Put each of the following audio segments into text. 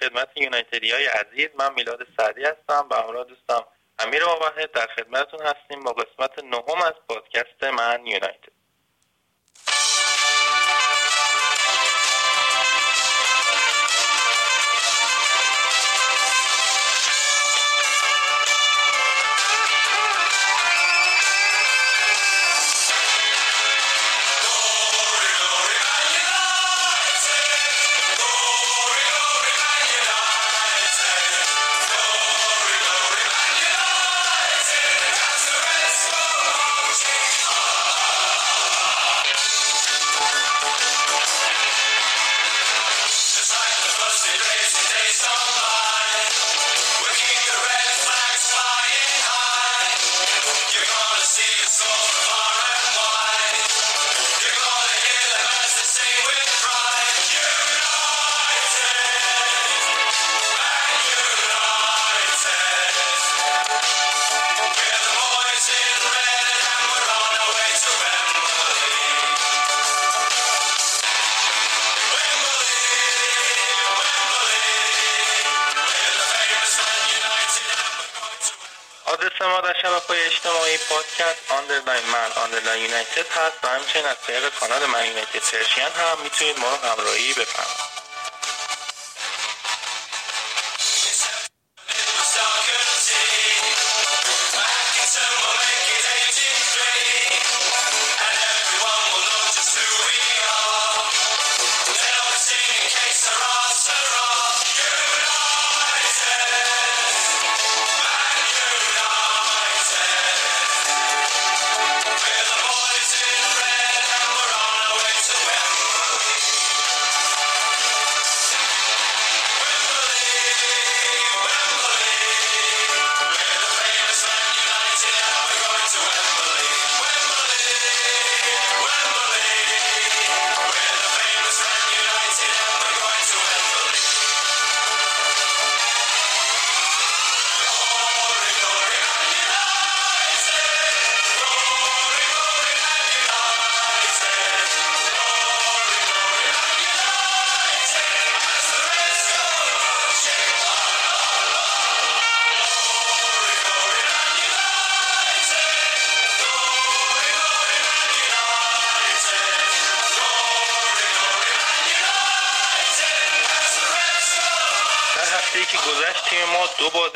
خدمت یونایتدی های عزیز. من میلاد سعدی هستم به همراه دوستم امیر آوهد در خدمتتون هستیم. با قسمت نهم از پادکست من یونایتد. underline Man underline United هست و همچنین از طریق کانال Man United Persian هم می‌تونید ما رو همراهی بفرمایید.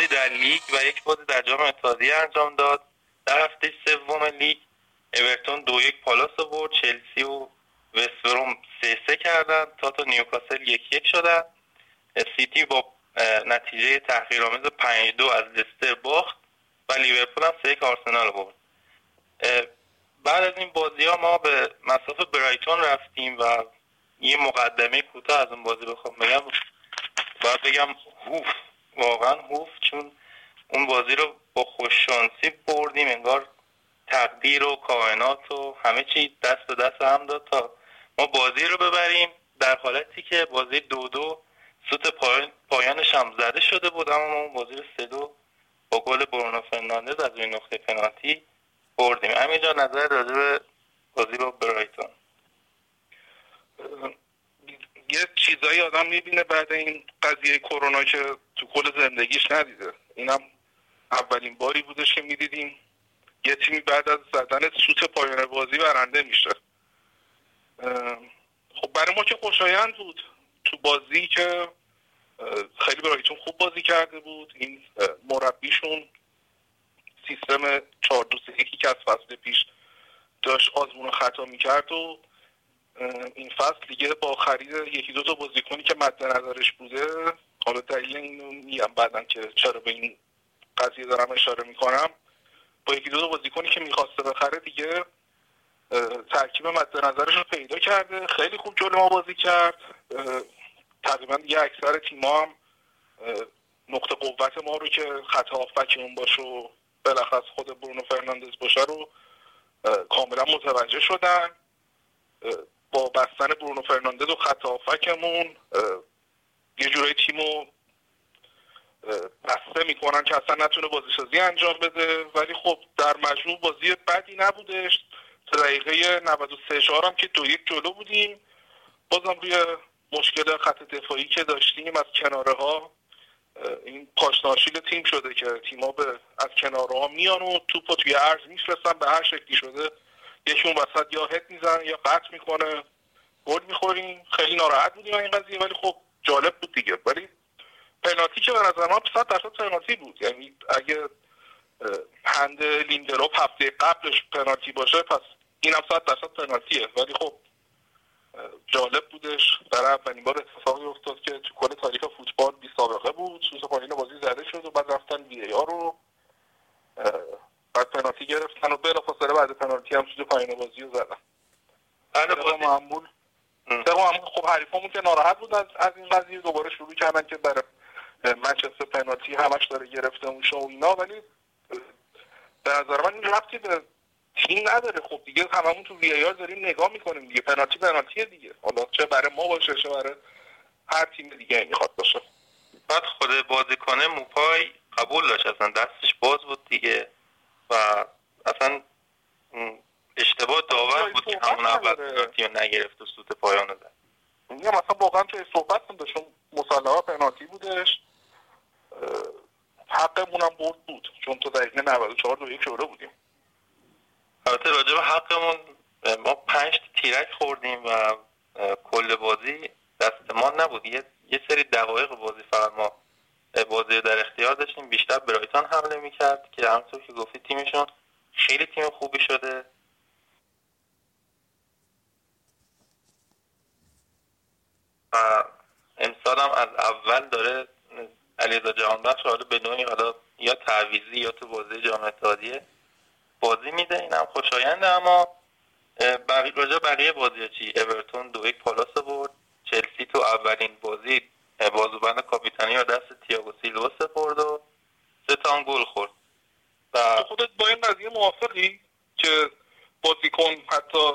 بازی در لیگ و یک بازی در جام اتحادیه انجام داد. در هفته سوم لیگ اورتون دو یک پالاس برد. چلسی و وستبروم سه سه کردن. تاتنهام نیوکاسل یک یک شدن. سیتی با نتیجه تحقیرآمیز پنج دو از لستر باخت و لیورپول هم سه یک آرسنال برد. بعد از این بازی ها ما به مصاف برایتون رفتیم و یه مقدمه کوتاه از اون بازی بخوام بگم. باید بگم واقعا هوف چون اون بازی رو با خوششانسی بردیم انگار تقدیر و کائنات و همه چی دست به دست هم داد تا ما بازی رو ببریم. در حالتی که بازی دو دو سوت پایانش هم زده شده بود اما ما اون بازی رو سه دو با گل برونو فرناندز از این نقطه پنالتی بردیم. همینجا نظر راجع به بازی با برایتون. یه چیزایی آدم می‌بینه بعد این قضیه کرونا که تو کل زندگیش ندیده. اینم اولین باری بودش که می‌دیدیم. یه تیمی بعد از زدن سوت پایان بازی برنده میشه. خب برای ما که خوشایند بود. تو بازی که خیلی برایتون خوب بازی کرده بود. این مربیشون سیستم چهار دو یکی که از فصل پیش داشت آزمون خطا می‌کرد و این فصل دیگه با خرید یکی دو تا بازیکنی که مد نظرش بوده حالا دلیل اینو میگم بعدا که چرا به این قضیه دارم اشاره می‌کنم. با یکی دو تا بازیکنی که می‌خواسته بخره دیگه ترکیب مد نظرش رو پیدا کرده خیلی خوب جلو ما بازی کرد. تقریبا دیگه اکثر تیما هم نقطه قوت ما رو که خط هافبکمون باشه و بالاخص خود برونو فرناندز باشه رو کاملا متوجه شدن. با بستن برونو فرناندز و خط هافبکمون یه جورایی تیمو بسته می‌کنن که اصلا نتونه بازیسازی انجام بده. ولی خب در مجموع بازی بدی نبودش. تا دقیقه 93 4 هم که دو یک جلو بودیم. بازم روی مشکل خط دفاعی که داشتیم از کناره ها این پاشنه آشیل تیم شده که تیما به از کناره ها میان و توپ توی عرض میفرستن به هر شکلی شده یکیون وسط یا هد میزن یا قطع می‌کنه. گل می‌خوریم. خیلی ناراحت بودیم این قضیه ولی خب جالب بود دیگه. ولی پنالتی که به نظر من 100 درصد پنالتی بود. یعنی اگه hand لیندلوف هفته قبلش پنالتی باشه پس این هم 100 درصد پنالتیه. ولی خب جالب بودش. برای اولین بار اتفاقی افتاد که تو کل تاریخ فوتبال بی سابقه بود. سوت پایان بازی زده شد و بعد رفتن VAR رو. بعد پنالتی گرفتن و بلا فاصله بعد پنالتی هم سوز پایین بازی رو زدن. بله معمول خب حریفمون که ناراحت بود از, از این قضیه. دوباره شروع کردن که برای منچستر پنالتی همش داره گرفته میشه و اینا. ولی به نظر من این ربطی به تیم نداره. خب دیگه هممون تو وی آر داریم نگاه می‌کنیم دیگه. پنالتی پنالتی دیگه. حالا چه برای ما باشه چه برای هر تیم دیگه می‌خواد باشه. بعد خود بازیکن موپای قبول داشت. اصلا دستش باز بود دیگه. و اصلا اشتباه داور بود که همون اول پنالتی رو نگرفت و سوت پایان زد. میگم مثلا واقعا توی صحبت هم داشتم مسلمه پنالتی بودش. حقمون هم برد بود چون تو دقیقه 94 دو یک شوره بودیم. البته راجع به حقمون ما پنج تیرک خوردیم و کل بازی دست ما نبود. یه, یه سری دقایق بازی فقط ما بازی در اختیار داشتیم. بیشتر برایتان حمله می‌کرد که همونطور که گفتی تیمشون خیلی تیم خوبی شده. و امسال هم از اول داره علیرضا جهانبخش حالا به نوعی حالا یا تعویزی یا تو بازی جام اتحادیه بازی میده. این هم خوشاینده اما بقیه راجع بقیه بازی چی؟ اورتون دو یک پالاس برد. چلسی تو اولین بازی بازوبند کاپیتانی رو دست تییاگو سیلوا سپرد و سه تا گل خورد. و خودت با این قضیه موافقی که بازیکن حتی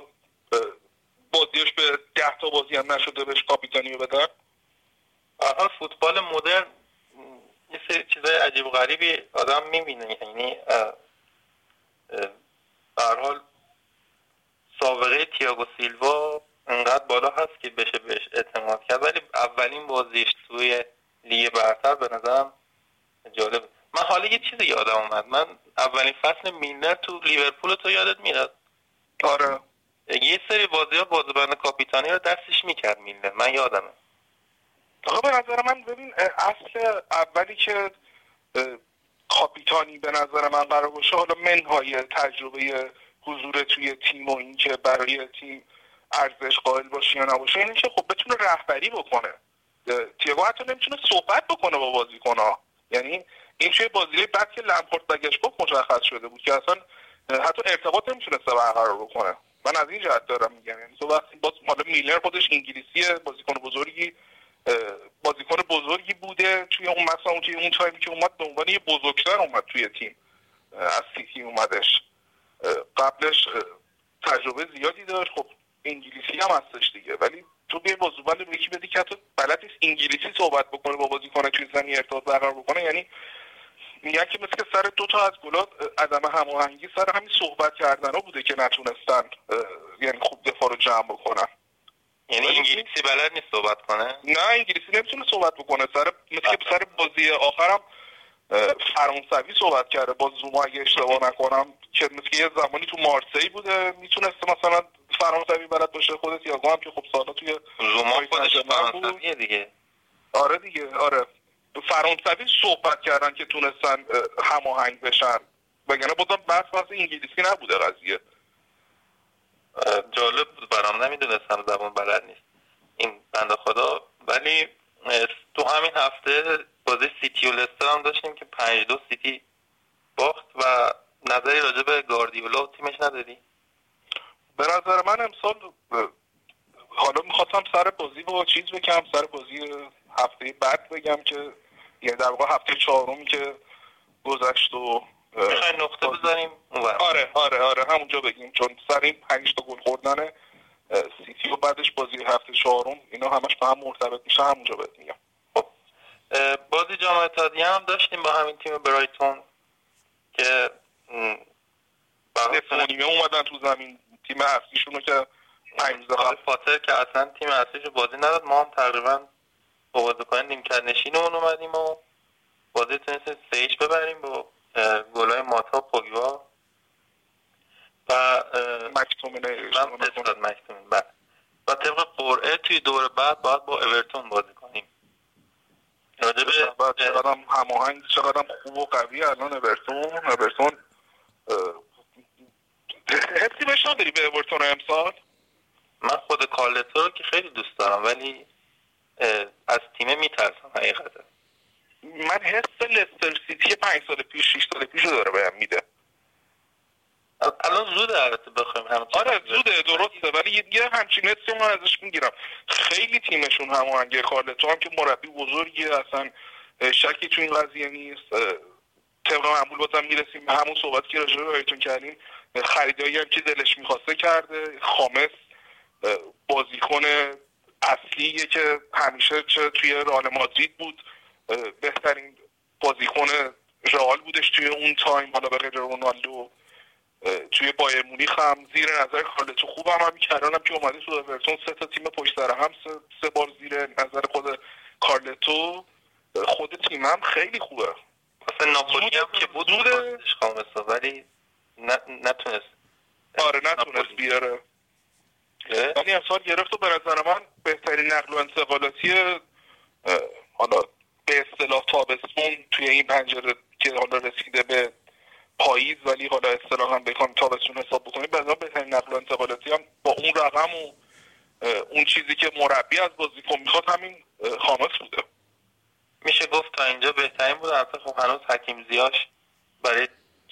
بازیش به ده تا بازی هم نشده بهش کاپیتانی رو بدن؟ فوتبال مدرن یه سری چیزای عجیب و غریبی آدم می‌بینه. یعنی هر حال سابقه تیاگو سیلوا انقدر بالا هست که بشه بهش اعتماد کرد ولی اولین بازیش توی لیگ برتر به نظرم جالب من حالا یه چیزی یادم اومد. من اولین فصل میلنر تو لیورپول تو یادت میاد؟ آره. یه سری بازی ها بازبند کاپیتانی رو دستش می‌کرد میلنر. من یادمه. آقا به نظر من ببین اصل اولی که کاپیتانی به نظر من قرار باشه حالا منهای تجربه حضور توی تیم و اینکه برای تیم ارزش قائل باشه یا نباشه اینه که خب بتونه رهبری بکنه. تیاگو حتی نمی‌تونه صحبت بکنه با بازیکنها. یعنی این توی بازی بعد که لمپورت گفت مشخص شده بود که اصلا حتی ارتباط نمی‌تونسته برقرار بکنه. من از این جهت دارم میگم. یعنی تو وقتی باز حالا میلر خودش انگلیسیه بازیکن بزرگی بازیکن بزرگی بوده توی اون مثلا توی اون تایمی که اومد به عنوان یه بزرگتر اومد توی تیم از سیتی اومدش. قبلش تجربه زیادی داشت. خب انگلیسی هم هستش دیگه. ولی تو بیای بازوبند به یکی بدی که تو بلد نیست انگلیسی صحبت بکنه با بازیکن توی زمین ارتباط برقرار بکنه. یعنی میگن که مثل سر دو تا از گلات عدم هماهنگی سر همین صحبت کردن ها بوده که نتونستن یعنی خوب دفاع رو جمع بکنن. یعنی انگلیسی بلد نیست صحبت کنه؟ نه انگلیسی نمی‌تونه صحبت بکنه. سر مثل که سر بازی آخرم فرانسوی صحبت کرده. با زوما اگه اشتباه نکنم که مثل که یه زمانی تو مارسی بوده می‌تونسته مثلا فرانسوی بلد باشه خودت یا هم که خب سالا توی زوما خودش فرانسویه دیگه. آره دیگه آره. فرانسوی صحبت کردن که تونستن هماهنگ بشن. وگرنه بازم بحث بحث انگلیسی نبوده قضیه. جالب بود برام نمی‌دونستم زبان بلد نیست. این بنده خدا. ولی تو همین هفته بازی سیتی و لستر هم داشتیم که پنج دو سیتی باخت و نظری راجع به گاردیولا و تیمش نداری؟ به نظر من امسال حالا می‌خواستم سر بازی با چیز بگم سر بازی هفته بعد بگم که یه در واقع هفته چهارمی که گذشت و می‌خوای نقطه بزنیم آره آره آره همونجا بگیم. چون سر این پنج تا گل خوردن سیتی و بعدش بازی هفته چهارم اینا همش به هم مرتبط میشه همونجا بهت میگم. خب. بازی جام اتحادیه هم داشتیم با همین تیم برایتون که نیمه اومدن تو زمین. تیم اصلیشون رو که فاتر که اصلا تیم اصلیش بازی نداد ما هم تقریبا با بازیکن نیمکت نشین اون اومدیم و بازی تونستیم سیج ببریم با گلای ماتا پوگبا. و مکتومینه مکتومین بله. و طبق قرعه توی دور بعد باید با اورتون بازی کنیم. راجب چقدر هماهنگ چقدر خوب و قوی الان اورتون. اورتون حسی بهش نداری به اورتون امسال؟ من خود کارلتو رو که خیلی دوست دارم ولی از تیمه میترسم حقیقتا. من حس لستر سیتی پنج سال پیش شیش سال پیش رو داره بهم میده. الان زوده البته بخوایم هم آره زوده درسته ولی یه همچین حسی من ازش می‌گیرم. خیلی تیمشون هماهنگه کارلتو هم که مربی بزرگی اصلا شکی تو این قضیه نیست. طبق معمول بازم می‌رسیم. به همون صحبت که راجع به کردیم. خریدایی هم که دلش می‌خواسته کرده خامس بازیکن اصلیه که همیشه چه توی رئال مادرید بود. بهترین بازیکن رئال بودش توی اون تایم. حالا به غیر رونالدو توی بایر مونیخ هم. زیر نظر کارلتو خوب هم همین کردن که اومده تو اورتون سه تا تیم پشت سر هم سه, بار زیر نظر خود کارلتو. خود تیم هم خیلی خوبه. مثلا ناپولی هم که بود ولی نتونست. آره نتونست بیاره. ولی امسال گرفت و به نظر من بهترین نقل و انتقالاتی حالا به اصطلاح تابستون توی این پنجره که حالا رسیده به پاییز ولی حالا اصطلاح هم بخوام تابستون حساب بکنیم به بهترین نقل و انتقالاتی هم با اون رقم و اون چیزی که مربی از بازیکن می‌خواد همین خامس بوده. میشه گفت تا اینجا بهترین بود. البته خب هنوز حکیم زیاش برای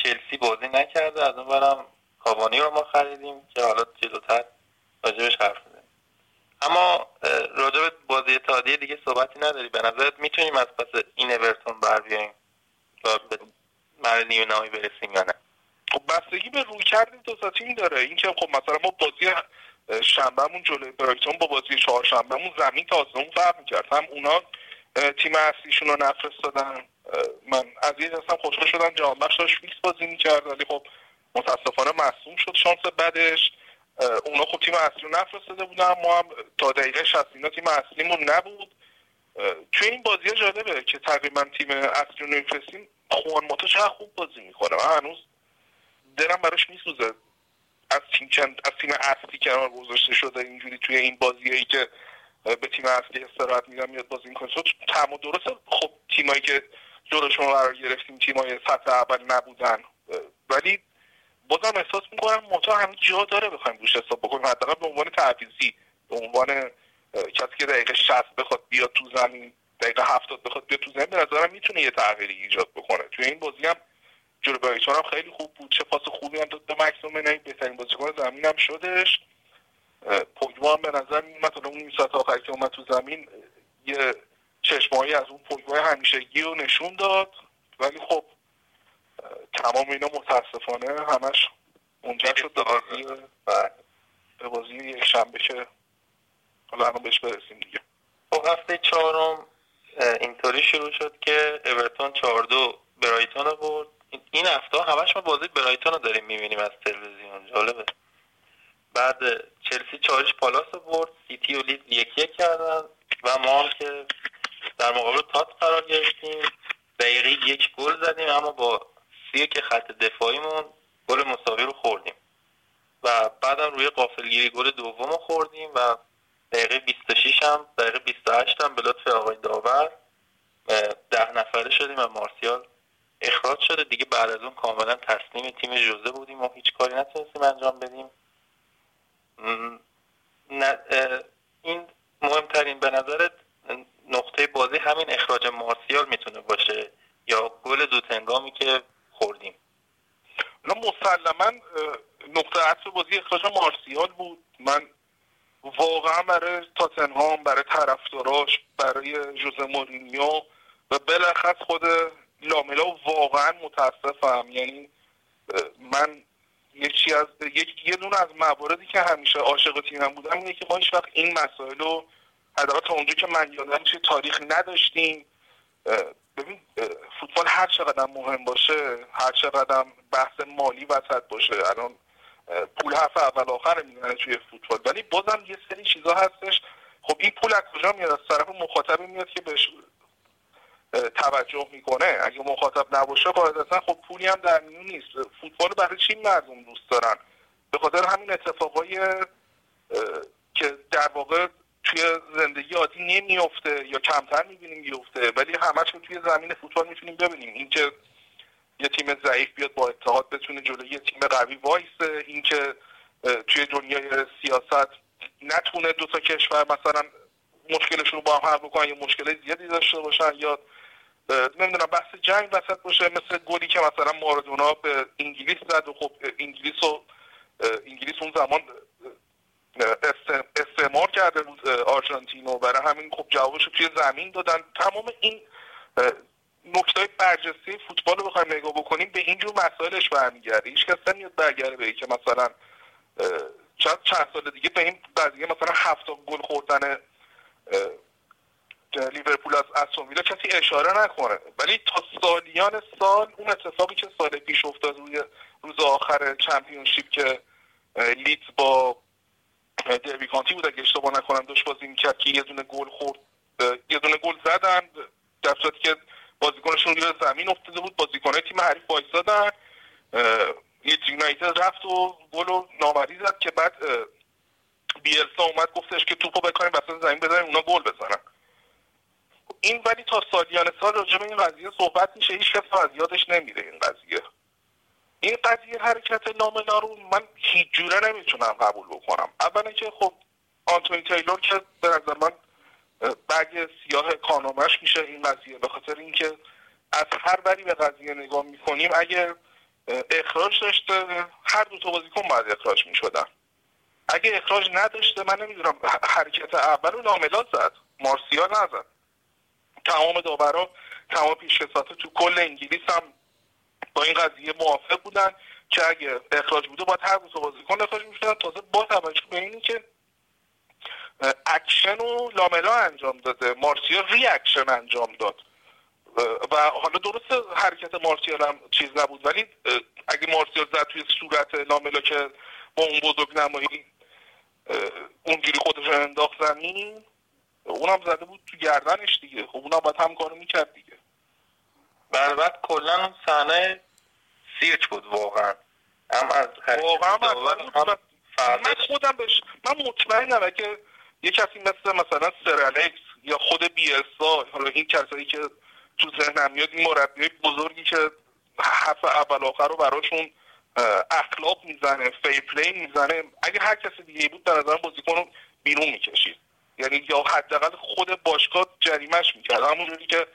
چلسی بازی نکرده از اون برم کاوانی رو ما خریدیم که حالا جلوتر راجبش حرف بزنیم اما راجب بازی اتحادیه دیگه صحبتی نداری. به نظرت می‌تونیم از پس این اورتون بر بیاییم و به نیمه نهایی برسیم یا نه؟ خب بستگی به روی کردیم دو تیم داره. اینکه خب مثلا ما بازی شنبهمون جلوی برایتون با بازی چهارشنبهمون زمین تا آسمون فرق می‌کرد. هم اونا تیم اصلیشون رو نفرستادن من از یه هستم خوشحال شدم جوان بخش داشت فیکس بازی می‌کرد ولی خب متاسفانه مصوم شد. شانس بعدش اونا خب تیم اصلی رو نفرستاده بودن. ما هم تا دقیقه 60 اینا تیم اصلیمون نبود. توی این بازی جالبه که تقریبا تیم اصلی رو نمیفرستیم. خوان ماتا چقدر خوب بازی می‌کنه. من هنوز دلم براش میسوزه. از تیم از تیم اصلی کنار گذاشته شده اینجوری توی این بازیایی که به تیم اصلی استراحت میدم میاد بازی می‌کنه. و درسته. خب تیمایی که جلوشون قرار گرفتیم تیمای سطح اول نبودن. ولی بازم احساس می‌کنم موتا همین جا داره بخوایم روش حساب بکنیم. حداقل به عنوان تعویضی به عنوان کسی که دقیقه 60 بخواد بیاد تو زمین دقیقه 70 بخواد بیاد تو زمین به نظرم می‌تونه یه تغییری ایجاد بکنه. توی این بازی هم جلو هم خیلی خوب بود. چه پاس خوبی هم داد به مکسوم نه بهترین بازیکن زمین هم شدش. پوگبا هم به نظر میومد اون ساعت آخر که اومد تو زمین یه چشمایی از اون پوگبا همیشگی رو نشون داد. ولی خب تمام اینا متاسفانه همش اونجا شد به بازی به بازی یک شنبه که حالا الان بهش برسیم دیگه. خب هفته چهارم اینطوری شروع شد که اورتون چهار دو برایتون رو برد. این هفته همش ما بازی برایتون رو داریم می‌بینیم از تلویزیون. جالبه. بعد چلسی چارش پالاس رو برد. سیتی و لید یکی یک کردن. و ما هم که در مقابل تات قرار گرفتیم. دقیقه یک گل زدیم اما با سی که خط دفاعیمون گل مساوی رو خوردیم. و بعدم روی قافلگیری گل دوم رو خوردیم و دقیقه 26 هم دقیقه 28 هم به لطف آقای داور ده نفره شدیم و مارسیال اخراج شده. دیگه بعد از اون کاملا تسلیم تیم جوزه بودیم و هیچ کاری نتونستیم انجام بدیم. این مهمترین به نظرت نقطه بازی همین اخراج مارسیال می‌تونه باشه یا گل دوتنگامی که خوردیم. نه مسلما نقطه عطف بازی اخراج مارسیال بود. من واقعا برای تاتنهام برای طرفداراش برای جوزه مورینیو و بالاخص خود لاملا واقعا متاسفم. یعنی من یکی از یک یه دونه از مواردی که همیشه عاشق تیمم بودم اینه که ما هیچ وقت این مسائل رو حداقل تا اونجا که من یادم چه تاریخ نداشتیم ببین فوتبال هر چقدر مهم باشه هر چقدر بحث مالی وسط باشه. الان پول حرف اول آخر می‌زنه توی فوتبال. ولی بازم یه سری چیزا هستش. خب این پول از کجا میاد؟ از طرف مخاطب میاد که بهش توجه می‌کنه. اگه مخاطب نباشه قاعدتا خب پولی هم در میون نیست. فوتبال برای چی مردم دوست دارن؟ به خاطر همین اتفاقای که در واقع توی زندگی عادی نمیفته یا کمتر می‌بینیم میفته ولی همش توی زمین فوتبال می‌تونیم ببینیم. اینکه یه تیم ضعیف بیاد با اتحاد بتونه جلوی یه تیم قوی وایسه اینکه توی دنیای سیاست نتونه دو تا کشور مثلا مشکلشون رو با هم حل بکنن یا مشکل زیادی داشته باشن یا نمی‌دونم بحث جنگ وسط باشه مثل گلی که مثلا مارادونا به انگلیس زد و خب انگلیس و انگلیس اون زمان استعمار کرده بود آرژانتین و برای همین خب جوابش توی زمین دادن. تمام این نکته برجسته فوتبال رو بخوایم نگاه بکنیم به اینجور مسائلش برمیگرده. هیچ کس نمیاد برگرده به که مثلا شاید چند سال دیگه به این قضیه مثلا هفت گل خوردن لیورپول از استون کسی اشاره نکنه. ولی تا سالیان سال اون اتفاقی که سال پیش افتاد روی روز آخر چمپیونشیپ که لیت با دربی کانتی بود اگه اشتباه نکنم داشت بازی می‌کرد که یه دونه گل خورد یه دونه گل زدن در صورتی که بازیکنشون روی زمین افتاده بود بازیکنهای تیم حریف وایسادن. لیت یونایتد رفت و گل و نامری زد که بعد بیلسا اومد گفتش که توپو بکنیم وسط زمین بزنیم اونا گل بزنن. این ولی تا سالیان سال راجع به این قضیه صحبت میشه هیچ کس از یادش نمیره این قضیه. این قضیه حرکت ناملا رو من هیچ جوره نمی‌تونم قبول بکنم. اولا که خب آنتونی تیلور که به نظر من بگ سیاه کانومش میشه این قضیه. به خاطر اینکه از هر بری به قضیه نگاه می‌کنیم اگر اخراج داشته هر دو تا بازیکن باید اخراج می‌شدن. اگه اخراج نداشته من نمی‌دونم حرکت اول رو لاملا زد مارسیال نزد. تمام داورا تمام پیشکسوت تو کل انگلیس هم با این قضیه موافق بودن که اگه اخراج بوده باید هر دو بازیکن اخراج می‌شدن. تازه با توجه به اینی که اکشن و لاملا انجام داده. مارسیال reaction انجام داد. و حالا درست حرکت مارسیال هم چیز نبود ولی اگه مارسیال زد توی صورت لاملا که با اون بزرگ نمایی اونجوری خودش انداخت زمین اونم زده بود تو گردنش دیگه. خب اونم باید هم کارو می‌کرد دیگه. بعد کلا اون صحنه سیرک بود واقعا. هم از واقعا من خودم بش من مطمئنم اگه یه کسی مثل مثلا سرالکس یا خود بیلسا حالا این کسایی که تو ذهنم میاد این مربی بزرگی که حرف اول آخر رو براشون اخلاق می‌زنه فیر پلی می‌زنه اگه هر کسی دیگه بود در نظرم بازیکن رو بیرون می‌کشید. یعنی یا حداقل خود باشگاه جریمش می‌کرد. همونجوری که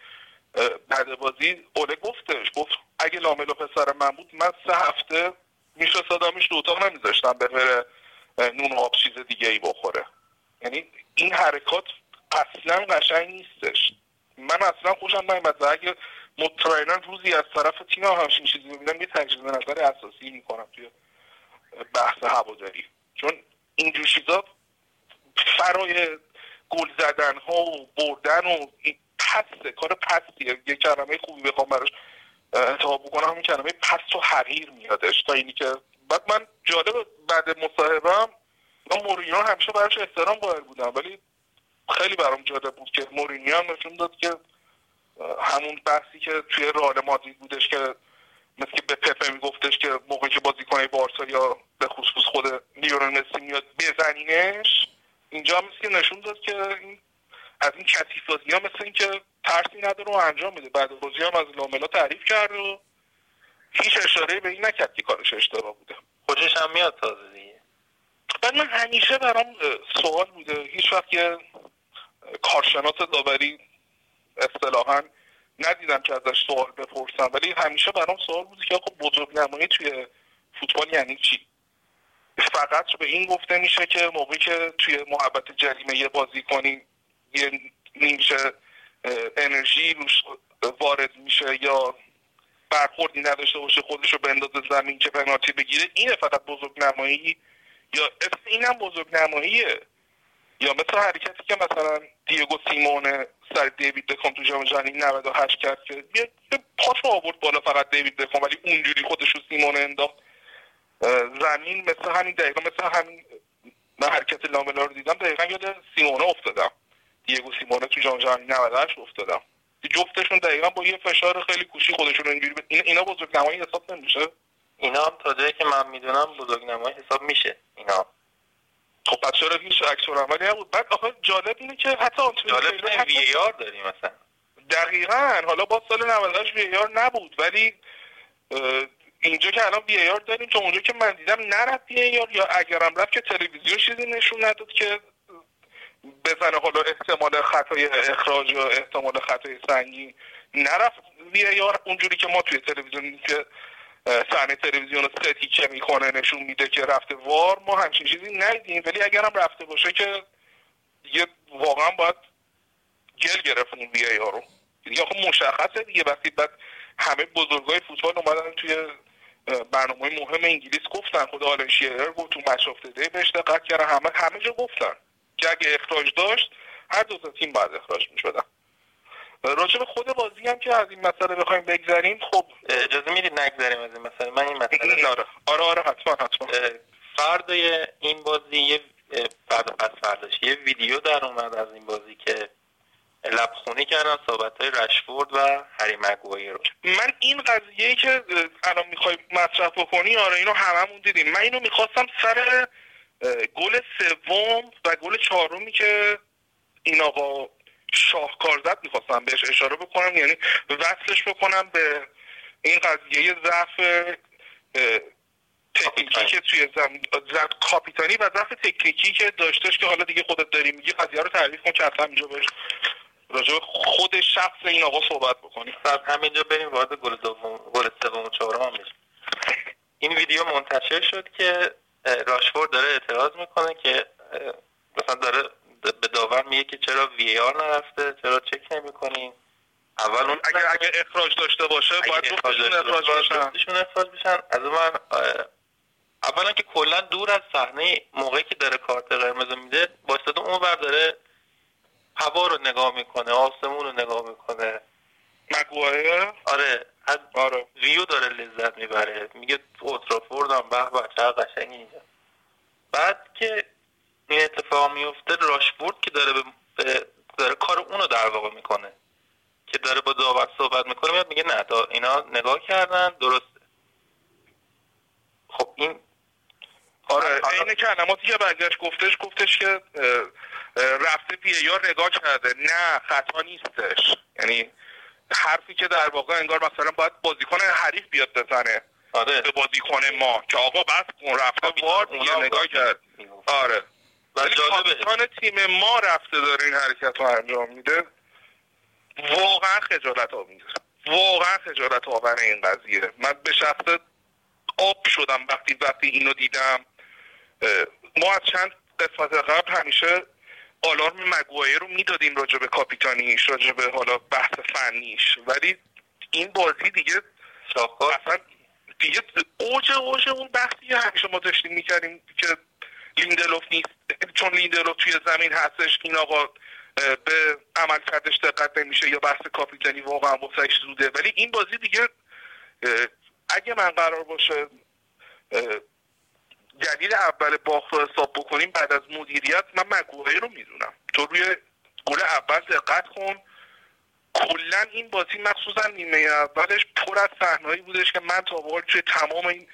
بعد بازی اوله گفتش گفت اگه لاملو پسر من بود من سه هفته میفرستادمش تو اتاق نمیذاشتم بره نون و آب چیز دیگه ای بخوره. یعنی این حرکات اصلا قشنگ نیستش. من اصلا خوشم نیومد اگه مطمئنا روزی از طرف تیم هم همچین چیزی ببینم یه تجدید نظر اساسی می‌کنم توی بحث هواداری. چون اینجور چیزا فرای گل زدن ها و بردن و پسته کار پستیه. یه کلمه خوبی بخوام براش انتخاب بکنم همین کلمه پست و حقیر میادش. تا اینی که بعد من جالب بعد مصاحبم من مورینیو همیشه براش احترام قائل بودم. ولی خیلی برام جالب بود که مورینیو هم نشون داد که همون بحثی که توی رئال مادرید بودش که مثل که به پپه میگفتش که موقعی که بازیکن بارسا یا به خصوص خود لیونل مسی میاد بزنینش اینجا هم که نشون داد که این از این کثیف بازی ها مثل اینکه ترسی نداره و انجام میده. بعد بازی هم از لاملا تعریف کرد و هیچ اشاره به این نکرد که کارش اشتباه بوده. خوشش هم میاد تازه دیگه. بعد من همیشه برام سوال بوده. هیچ وقت که کارشناس داوری اصطلاحا ندیدم که ازش سوال بپرسم. ولی همیشه برام سوال بوده که خب بزرگ نمایی توی فوتبال یعنی چی؟ فقط به این گفته میشه که موقعی که توی محبت جریمه یه بازی کنی یه نیمچه انرژی روش وارد میشه یا برخوردی نداشته باشه خودش رو بندازه زمین که پنالتی بگیره اینه فقط بزرگ نمایی یا اسم اینم بزرگ نماییه. یا مثل حرکتی که مثلا دیگو سیمون سر دیوید دکام تو جام جهانی 98 کرد که یه آورد بالا فقط دیوید دکام ولی اونجوری خودش رو سیمون انداخت زمین مثل همین دقیقا مثل همین من حرکت لاملا رو دیدم دقیقا یاد سیمونه افتادم. دیگو سیمونه تو جام جهانی 98 افتادم. جفتشون دقیقا با یه فشار خیلی کوچی خودشون اینجوری این اینا بزرگ نمایی حساب نمیشه؟ اینا هم تا جایی که من می‌دونم بزرگ نمایی حساب میشه اینا. خب پس چرا هیچ عکس العملی نبود بعد آخه جالب اینه که حتی جالب اینه وی آر داریم مثلا دقیقا. حالا با سال 98 وی آر نبود ولی اینجا که الان وی آر داریم تو اونجا که من دیدم نرفت وی آر یا اگرم رفت که تلویزیون چیزی نشون نداد که بزنه حالا احتمال خطای اخراج و احتمال خطای سنگین نرفت. وی آر اونجوری که ما توی تلویزیون که صحنه تلویزیون سه تیکه می‌کنه نشون میده که رفته وار ما همچین چیزی ندیدیم. ولی اگرم رفته باشه که دیگه واقعا باید گل گرفت اون وی رو. دیگه خب مشخصه دیگه. وقتی بعد همه بزرگای فوتبال اومدن توی برنامه مهم انگلیس گفتن. خود آلن شیرر گفت تو مچ ده بهش دقت کردن همه همه جا گفتن. که اگه اخراج داشت هر دو تا تیم باید اخراج می‌شدن. راجع به خود بازی هم که از این مسئله بخوایم بگذریم خب اجازه می‌دید نگذریم از این مسئله؟ من این مسئله آره. آره آره حتما حتما. فردای این بازی یه فردا پس فرداش یه ویدیو در اومد از این بازی که لبخونی کردن صحبت های رشفورد و هری مگوایر رو من این قضیه ای که الان می‌خوای مطرح بکنی آره اینو هممون دیدیم. من اینو می‌خواستم سر گل سوم و گل چهارمی که این آقا شاهکار زد می‌خواستم بهش اشاره بکنم یعنی وصلش بکنم به این قضیه ضعف تکنیکی که توی زمین کاپیتانی و ضعف تکنیکی که داشتش که حالا دیگه خودت داری میگی قضیه رو تعریف کن که اصلا اینجا بهش راجع خود شخص این آقا صحبت بکنیم. خب همینجا بریم وارد گل دوم گل سوم و چهارم این ویدیو منتشر شد که راشفورد داره اعتراض می‌کنه که مثلا داره به داور میگه که چرا وی آر نرفته چرا چک نمی‌کنین اول اون اگر اگر اخراج داشته باشه باید اخراج بشن. اخراج بشن. از من اولا که کلا دور از صحنه موقعی که داره کارت قرمز میده واسطه اون ور داره هوا رو نگاه می‌کنه آسمون رو نگاه می‌کنه. مگوایر آره. از آره. ویو داره لذت می‌بره. میگه اوترافورد هم به به چقدر قشنگ اینجا. بعد که این اتفاق میفته راشفورد که داره به داره کار اونو در واقع می‌کنه. که داره با داور صحبت می‌کنه میاد میگه نه اینا نگاه کردن درسته. خب این آره این کلماتی که برگشت گفتش گفتش که رفته پیار نگاه کرده. نه خطا نیستش. یعنی حرفی که در واقع انگار مثلا باید بازیکن حریف بیاد بزنه. آره. به بازیکن ما که آقا بس کن رفته وار دیگه نگاه کرد. آره. ولی کاپیتان تیم ما رفته داره این حرکت رو انجام میده. واقعا خجالت آمیز. واقعا خجالت آور این قضیه. من به شخص آب شدم وقتی وقتی اینو دیدم. ما از چند قسمت قبل همیشه آلارم مگوایر رو می‌دادیم راجع به کاپیتانیش راجع به حالا بحث فنیش. ولی این بازی دیگه اصلا دیگه اوج اوج اون بحثی همیشه ما داشتیم می‌کردیم که لیندلوف نیست. چون لیندلوف توی زمین هستش این آقا به عمل کردش دقت نمیشه یا بحث کاپیتانی واقعا واسش زوده. ولی این بازی دیگه اگه من قرار باشه دلیل اول باخت رو حساب بکنیم بعد از مدیریت من مگوهای رو می‌دونم. تو روی گل اول دقت کن. کلا این بازی مخصوصا نیمه اولش پر از صحنه‌ای بودش که من تا حال توی تمام این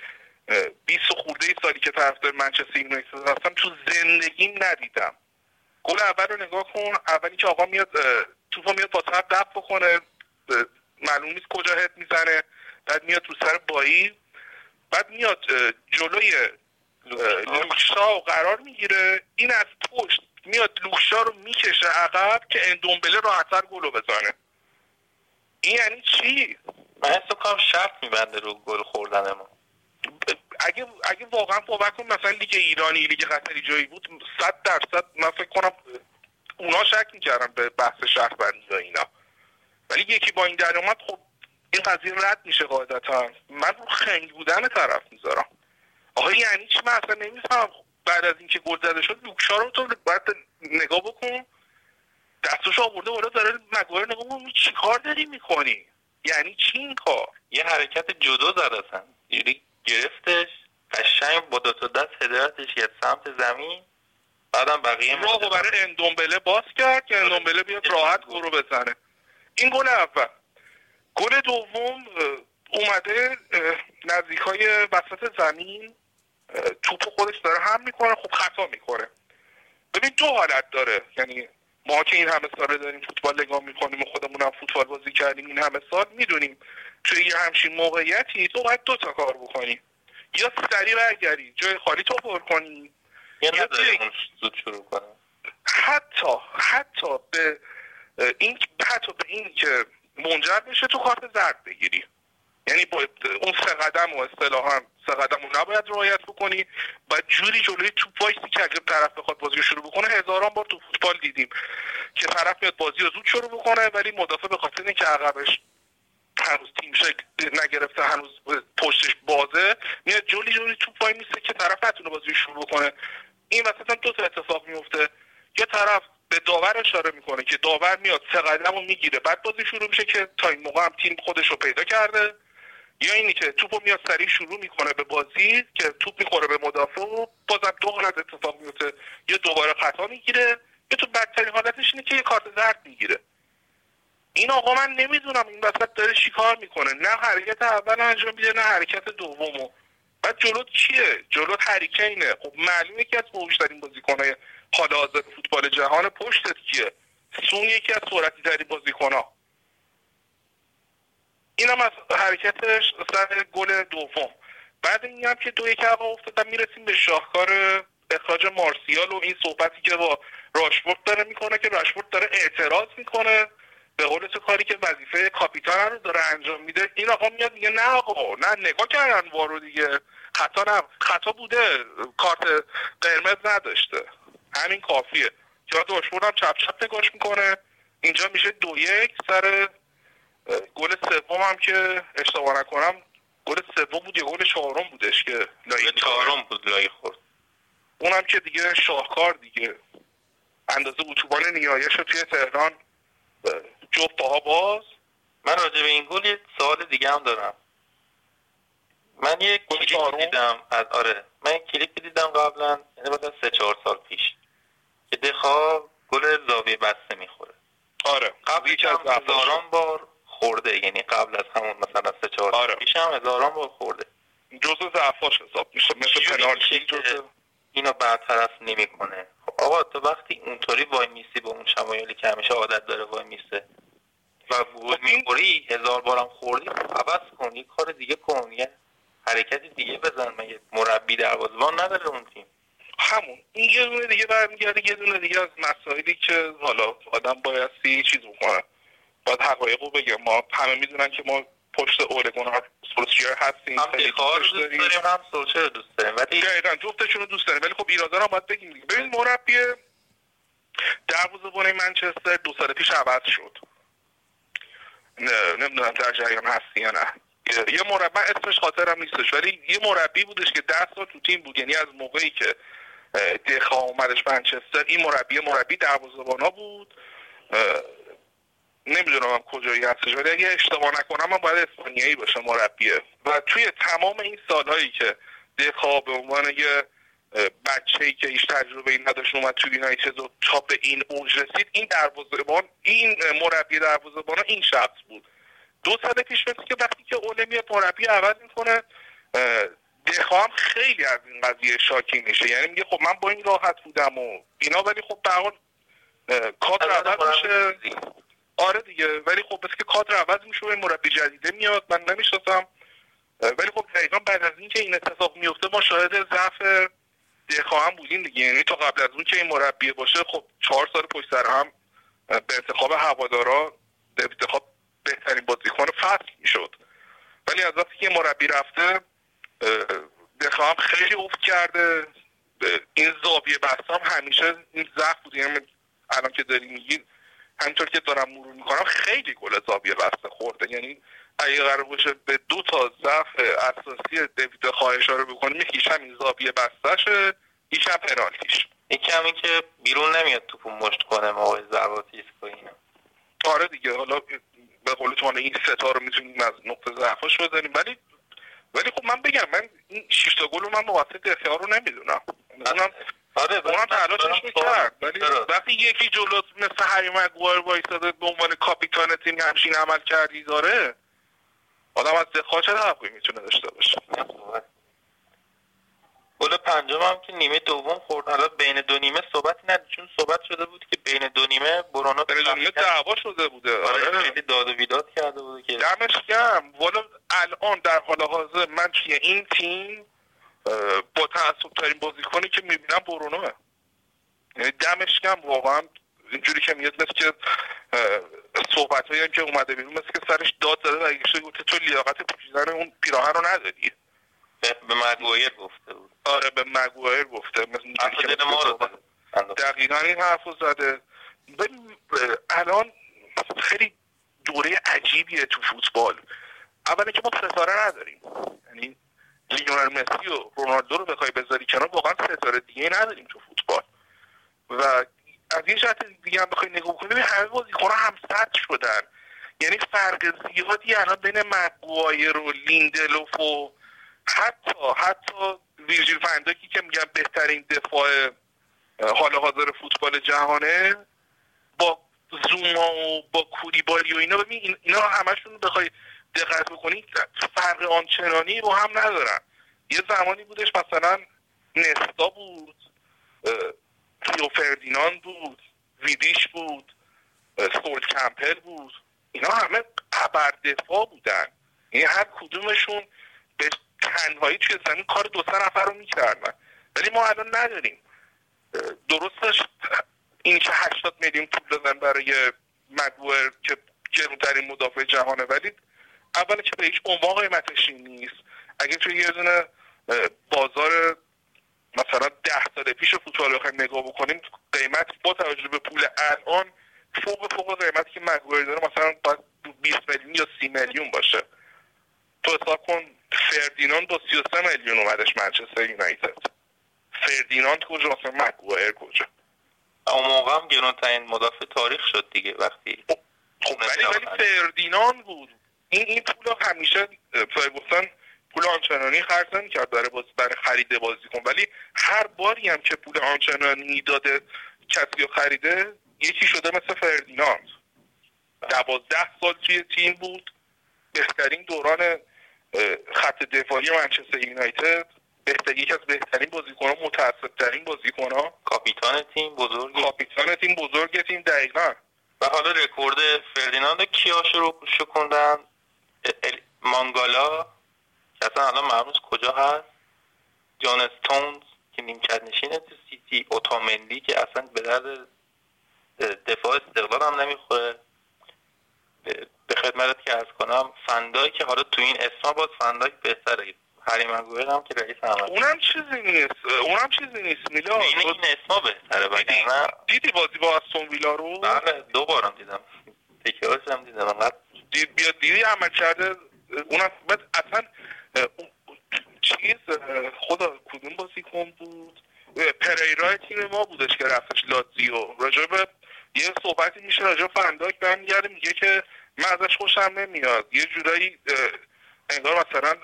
20 خورده سالی که طرفدار منچستر یونایتد هستم تو زندگیم ندیدم. گل اول رو نگاه کن. اولی که آقا میاد توپو میاد با طرف دفع بکنه. معلوم نیست کجا هد می‌زنه. بعد میاد تو سر بایی. بعد میاد جلوی لوکشا قرار می‌گیره. این از پشت میاد لوکشا رو می‌کشه عقب که اندومبله راحتتر گلو بزنه. این یعنی چی؟ من حس کنم شرط میبنده رو گل خوردن ما. اگه اگه واقعا کن مثلا لیگ ایرانی لیگ قطری جایی بود صد درصد من فکر کنم اونا شک می‌کردن به بحث شهروندی و اینا. ولی یکی با این در اومد خب این قضیه رد میشه قاعدتا. من رو خنگ بودن طرف می‌ذارم. آقا یعنی چی؟ من اصلا نمیفهم بعد از اینکه گل زده شد لوکشا رو تو باید نگاه بکن. دستش آورده بالا داره مگوایر نگاه بکن چی کار داری می‌کنی؟ یعنی چی این کار؟ یه حرکت جدا زد اصلا. یعنی گرفتش قشنگ با دو تا دست هدایتش کرد سمت زمین. بعدم بقیه راه برای اندومبله باز کرد که اندومبله بیاد راحت گل بزنه. این گل اول. گل دوم اومده نزدیک های وسط زمین. توپ خودش داره هم می‌کنه خب خطا می‌کنه ببین دو حالت داره. یعنی ما که این همه سال داریم فوتبال نگاه می‌کنیم و خودمون هم فوتبال بازی کردیم این همه سال می‌دونیم توی یه همچین موقعیتی تو باید دو تا کار بکنی. یا سریع برگردی جای خالی تو پر کنی. یا زود شروع حتی حتی به این حتی به این که منجر بشه تو کارت زرد بگیری. یعنی با اون سه قدم و اصطلاحا قدم رو نباید رعایت بکنی. و جوری جلوی توپ وایسی که اگر طرف بخواد بازی رو شروع بکنه هزاران بار تو فوتبال دیدیم که طرف میاد بازی رو زود شروع بکنه ولی مدافع به خاطر اینکه عقبش هنوز تیم شکل نگرفته هنوز پشتش بازه میاد جولی جولی توپ وای میسته که طرف نتونه بازی شروع بکنه. این وسط هم دو تا اتفاق میفته. یه طرف به داور اشاره می‌کنه که داور میاد سه قدم رو می‌گیره. بعد بازی شروع میشه که تا این موقع هم تیم خودش رو پیدا کرده. یا اینی که توپ میاد سریع شروع می‌کنه به بازی که توپ می‌خوره به مدافع و بازم دو حالت اتفاق میفته یا دوباره خطا می‌گیره. یا تو بدترین حالتش اینه که یه کارت زرد می‌گیره. این آقا من نمی‌دونم این وسط داره چیکار می‌کنه. نه حرکت اول انجام میده نه حرکت دومو. بعد جلوت چیه؟ جلوت هریکینه خب معلومه که از باهوشترین بازیکنهای حال حاضر فوتبال جهان پشتت کیه. سون یکی از سرعتی ترین بازیکنها. اینم از حرکتش سر گل دوم. بعد این هم که دو یک هوا افتادن می‌رسیم به شاهکار اخراج مارسیال و این صحبتی که با راشفورد داره می‌کنه که راشفورد داره اعتراض می‌کنه. به قول تو کاری که وظیفه کاپیتان رو داره انجام میده. این آقا میاد میگه نه آقا نه نگاه کردن وارو دیگه. خطا نه خطا بوده. کارت قرمز نداشته. همین کافیه. یا راشفورد هم چپ چپ نگاش می‌کنه. اینجا میشه دو یک سر گل سوم هم که اشتباه نکنم گل سوم بود یا گل چهارم بودش که لای چهارم بود لای خورد اونم که دیگه شاهکار دیگه. اندازه اتوبان نیایش توی تهران جفت پاها باز. من راجع به این گل یه سوال دیگه هم دارم. من یه کلیپ دیدم از آره. من یه کلیپ دیدم قبلا یعنی مثلا سه چهار سال پیش. که دخوا گل زاویه بسته می‌خوره. آره. قبل از هزاران بار خورده یعنی قبل از همون مثلا سه چهار آره. پیش هم هزاران بار خورده. جزء ضعفاش حساب میشه مثل پنالتی. جزء اینو برطرف نمی‌کنه. خب آقا تو وقتی اونطوری وای میسی با اون شمایلی که همیشه عادت داره وای میسه و گل می‌خوری هزار بارم خوردی خب عوض کن یه کار دیگه کن یه حرکت دیگه بزن مگه مربی دروازبان نداره اون تیم؟ همون. این یه دونه دیگه برمیگرده یه دونه دیگه از مسائلی که حالا آدم بایستی چیز بکنه. باید حقایق رو بگم. ما همه می‌دونن که ما پشت اولگون سولشیر هستیم. هم دوست داریم. هم سولشیر دوست داریم. ولی جفتشون رو دوست داریم. ولی خب ایرادان هم باید بگیم ببین مربی بونه منچستر دو سال پیش عوض شد. نمی‌دونم در جریان هستی یا نه. یه مربی اسمش خاطرم نیستش ولی یه مربی بودش که ده سال تو تیم بود. یعنی از موقعی که دخا اومدش منچستر این مربی مربی دروازه‌بانا بود. نمی‌دونم هم کجایی هستش ولی اگه اشتباه نکنم من باید اسپانیایی باشه مربیه. و توی تمام این سالهایی که دخا به عنوان یه بچه ای که هیچ تجربه این نداشت اومد توی یونایتد و تا به این اوج رسید این دروازه‌بان این مربی دروازه‌بان این شخص بود. دو سال پیش مثل که وقتی که اوله میاد مربی عوض می‌کنه دخواهم خیلی از این قضیه شاکی میشه. یعنی میگه خب من با این راحت بودم و اینا ولی خب به حال کادر عوض میشه. آره دیگه ولی خب بس که کادر عوض میشه مربی جدیده میاد من نمی‌شناسم. ولی خب دقیقا بعد از اینکه این اتفاق میفته ما شاهد ضعف دخواهم بودیم دیگه. یعنی تا قبل از اون که این مربی باشه خب چهار سال پشت سر هم به انتخاب هوادارا به انتخاب بهترین بازیکن فصل می‌شد. ولی از وقتی که مربی رفته دخواهم خیلی افت کرده. این زاویه بستم همیشه این ضعف بود. یعنی الان که داری میگی همینطور که دارم مرور می‌کنم خیلی گل زاویه بسته خورده. یعنی اگه قرار باشه به دو تا ضعف اساسی دیوید خواهش رو بکنیم یکیش همین زاویه بستشه یکیش هم پنالتیش. یکی همین که بیرون نمیاد توپو مشت کنه موقع ضربات ایستگاهی آره دیگه حالا به قول تو این ستا رو می‌تونیم از نقطه ضعفش بزنیم. ولی ولی خب من بگم من این 6 تا گل من موثق دفاع رو نمی‌دونم. اونم آره اونم تلاشش می‌کرد ولی وقتی یکی جلو مثل هری مگوایر وایساده به عنوان کاپیتان تیم همچین عمل کردی داره آدم از دفاع چه توقعی می‌تونه داشته باشه؟ گل پنجم هم که نیمه دوم خورد. حالا بین دو نیمه صحبت ندید چون صحبت شده بود که بین دو نیمه برونو بین دو نیمه دعوا شده بوده. آره, آره. خیلی داد و بیداد کرده بوده که دمش گرم. والا الان در حال حاضر من توی این تیم با تعصب ترین بازیکنی که می‌بینم برونوه یعنی دمش گرم واقعا. اینجوری که میاد مثل که صحبت هایی که اومده بیرون مثل که سرش داد زده و گشته گفته تو لیاقت پوشیدن اون پیراهن رو نداری به مگوایر گفته بود. آره به مگوایر گفته. مثل ما رو دقیقا این حرف رو زده. الان خیلی دوره عجیبیه تو فوتبال. اولا که ما ستاره نداریم. یعنی لیونل مسی و رونالدو رو بخوای بذاری کنار واقعا ستاره دیگه نداریم تو فوتبال. و از یه جهت دیگه هم بخوای نگاه کنیم همه بازیکن‌ها هم سطح شدن. یعنی فرق زیادی الان بین مگوایر و لیندلوف و حتی حتی ویرجیل فنداکی که میگن بهترین دفاع حال حاضر فوتبال جهانه با زوما و با کولیبالی و اینا ببین اینا همشون بخوای دقت بکنی فرق آنچنانی رو هم ندارن. یه زمانی بودش مثلا نستا بود تیو فردیناند بود ویدیش بود سول کمپل بود. اینا همه ابر دفاع بودن. این هر کدومشون به تنهایی توی زمین کار دو سه نفر رو می‌کردن. ولی ما الان نداریم. درستش این که 80 میلیون پول دادن برای مگوئر که گرونترین مدافع جهانه. ولی اولا که به هیچ عنوان قیمتش نیست. اگه توی یه دونه بازار مثلا ده سال پیش فوتبال بخوایم نگاه بکنیم قیمت با توجه به پول الان فوق فوق قیمتی که مگوایر داره مثلا باید 20 میلیون یا 30 میلیون باشه. تو حساب کن فردیناند با 33 میلیون اومدش منچستر یونایتد. فردیناند کجا؟ مثلا مگوایر کجا؟ اون موقع هم گرونترین مدافع تاریخ شد دیگه وقتی خب, خب، ولی ولی فردیناند بود. این این پول همیشه فرگوسن پول آنچنانی خرج نمی‌کرد برای باز برای خرید بازیکن ولی هر باری هم که پول آنچنانی داده کسی رو خریده یکی شده مثل فردیناند. دوازده سال توی تیم بود. بهترین دوران خط دفاعی منچستر یونایتد. بهتر یکی از بهترین بازیکن ها متاسب بازیکن ها کاپیتان تیم بزرگ. کاپیتان تیم بزرگ تیم دقیقا. و حالا رکورد فردیناند کیا شروع شکندن مانگالا که اصلا الان مرموز کجا هست؟ جان استونز که نیمکت نشینه تو سیتی اوتامندی که اصلا به درد دفاع استقلال هم نمی‌خوره. به خدمتت که ارز کنم فندای که حالا تو این اسما باز فندای بهتره. هری مگویر هم که رئیس همه اونم چیزی نیست. اونم چیزی نیست میلا این این اسما بهتره دیدی بازی با استون ویلا رو؟ بله دو بارم دیدم. تکیهاش هم دیدم. انقدر دید بیا دیدی عمل کرده اونم اصلا چیز خدا کدوم بازیکن بود؟ پریرا تیم ما بودش که رفتش لاتزیو. راجع به یه صحبتی میشه راجع فنداک برمیگرده میگه که من ازش خوشم نمیاد. یه جورایی انگار مثلا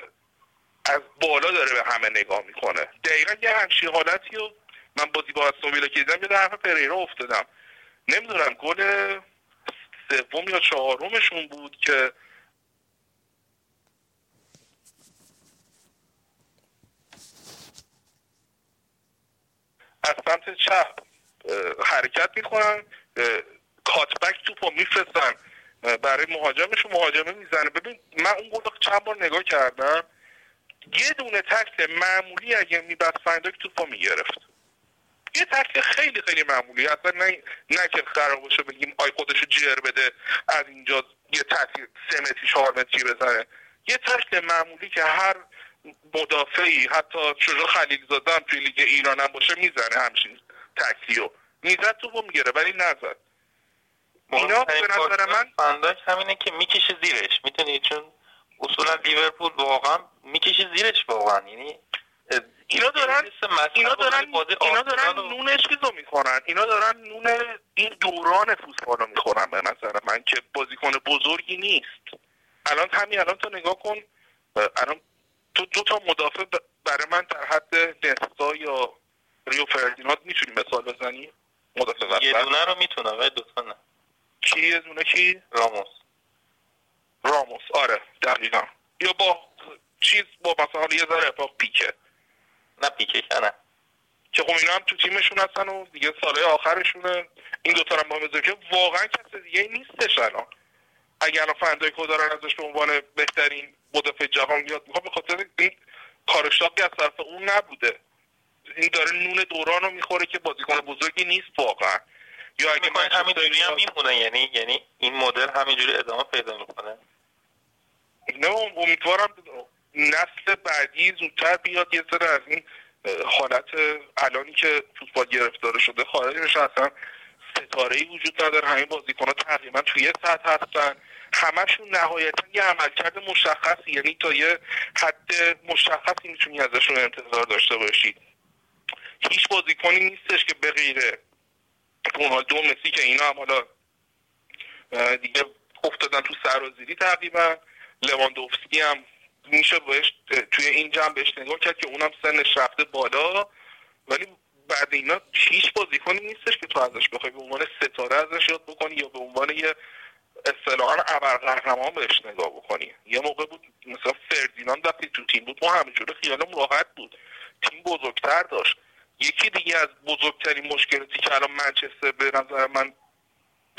از بالا داره به همه نگاه می‌کنه. دقیقا یه همچین حالتی و من بازی با استون ویلا که دیدم یه حرف پریرا افتادم. نمی‌دونم گل سوم یا چهارمشون بود که از سمت چپ حرکت می‌کنن کاتبک توپو میفرستن برای مهاجمشون مهاجمه می‌زنه. ببین من اون گل چند بار نگاه کردم یه دونه تکل معمولی اگه میبست فندک توپو می‌گرفت. یه تکل خیلی خیلی معمولی. اصلا نه نه که قرار باشه بگیم آی خودشو جر بده از اینجا یه تکل سه متری چهار متری بزنه. یه تکل معمولی که هر مدافعی حتی شجاع خلیل زاده هم توی لیگ ایران هم باشه می‌زنه همچین تکلیو می‌زد تو می‌گیره ولی نزد. اینا به نظر من فندک همینه که می‌کشه زیرش. می‌تونی چون اصولا لیورپول واقعا می‌کشه زیرش واقعا. یعنی اینا دارن اینا دارن اینا دارن نون چیزو می‌خورن. اینا دارن نون این دوران فوتبال رو می‌خورن به نظر من که بازیکن بزرگی نیست. الان همین الان تو نگاه کن الان تو دو تا مدافع برای من در حد نستا یا ریو فردیناند می‌تونی مثال بزنی؟ مدافع یه دونه رو می‌تونم ولی دو تا نه. کی؟ یه دونه کی؟ راموس. راموس. آره دقیقا. یا با چیز با مثلا یه ذره با پیکه. نه پیکه کنه که خب اینا هم تو تیمشون هستن و دیگه ساله آخرشونه. این دوتا هم با که واقعا کس دیگه نیستش الان. اگر الان فندای دارن ازش به عنوان بهترین مدافع جهان یاد می‌خواد به خاطر این کارشتاقی از طرف اون نبوده. این داره نون دوران رو می‌خوره که بازیکن بزرگی نیست واقعا. یا اگه من همینجوری هم میمونه. یعنی یعنی این مدل همینجوری ادامه پیدا می‌کنه. نه امیدوارم نسل بعدی زودتر بیاد یه سر از این حالت الانی که فوتبال گرفتار شده خارج بشه اصلا ستاره ای وجود نداره. همین بازیکن ها تقریبا توی سطح هستن. همشون نهایتا یه عملکرد مشخصی یعنی تا یه حد مشخصی می‌تونی ازشون انتظار داشته باشی. هیچ بازیکنی نیستش که به غیر رونالدو مسی که اینا هم حالا دیگه افتادن تو سرازیری تقریبا. لواندوفسکی هم میشه بهش توی این جمع بهش نگاه کرد که اونم سنش رفته بالا ولی بعد اینا هیچ بازیکنی نیستش که تو ازش بخوای به عنوان ستاره ازش یاد بکنی یا به عنوان یه اصطلاحا ابرقهرمان بهش نگاه بکنی. یه موقع بود مثلا فردیناند وقتی تو تیم بود ما همینجوری خیالمون راحت بود. تیم بزرگتر داشت. یکی دیگه از بزرگترین مشکلاتی که الان منچستر به نظر من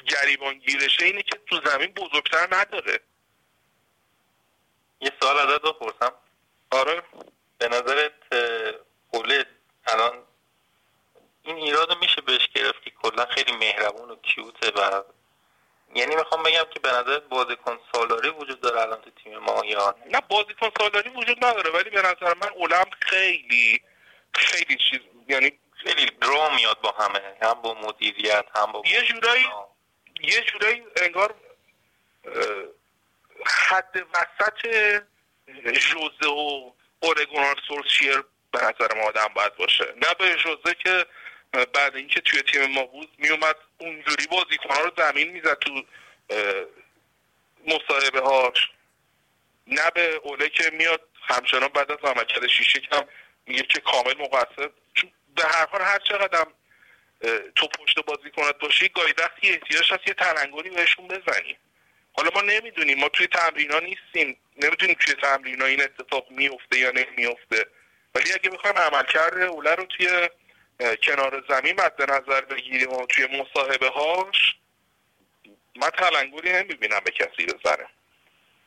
گریبان گیرشه اینه که تو زمین بزرگتر نداره. یه سوال ازت بپرسم. آره به نظرت قوله الان این ایراد میشه بهش گرفت که کلا خیلی مهربون و کیوته و یعنی می‌خوام بگم که به نظر بازیکن سالاری وجود داره الان تو تیم ما یا نه؟ بازیکن سالاری وجود نداره ولی به نظر من اولم خیلی خیلی چیز یعنی خیلی درو میاد با همه هم با مدیریت هم با یه جورایی یه جورایی انگار حد وسط جوزه و اورگونار سورسشیر به نظر ما آدم باید باشه. نه به جوزه که بعد اینکه توی تیم ما بود میومد اونجوری بازیکنها رو زمین می‌زد تو مصاحبه هاش نه به اوله که میاد همچنان بعد از عملکرد شیشه کم میگه که کامل مقصر. به هر حال هر چقدر تو پشت بازی کنت باشی گاهی وقتی احتیاج هست یه تلنگری بهشون بزنی. حالا ما نمی‌دونیم. ما توی تمرین ها نیستیم. نمی‌دونیم توی تمرین ها این اتفاق میفته یا نمیفته ولی اگه بخوایم عملکرد اوله رو توی کنار زمین مد نظر بگیریم و توی مصاحبه هاش من تلنگری نمی‌بینم به کسی بزنه.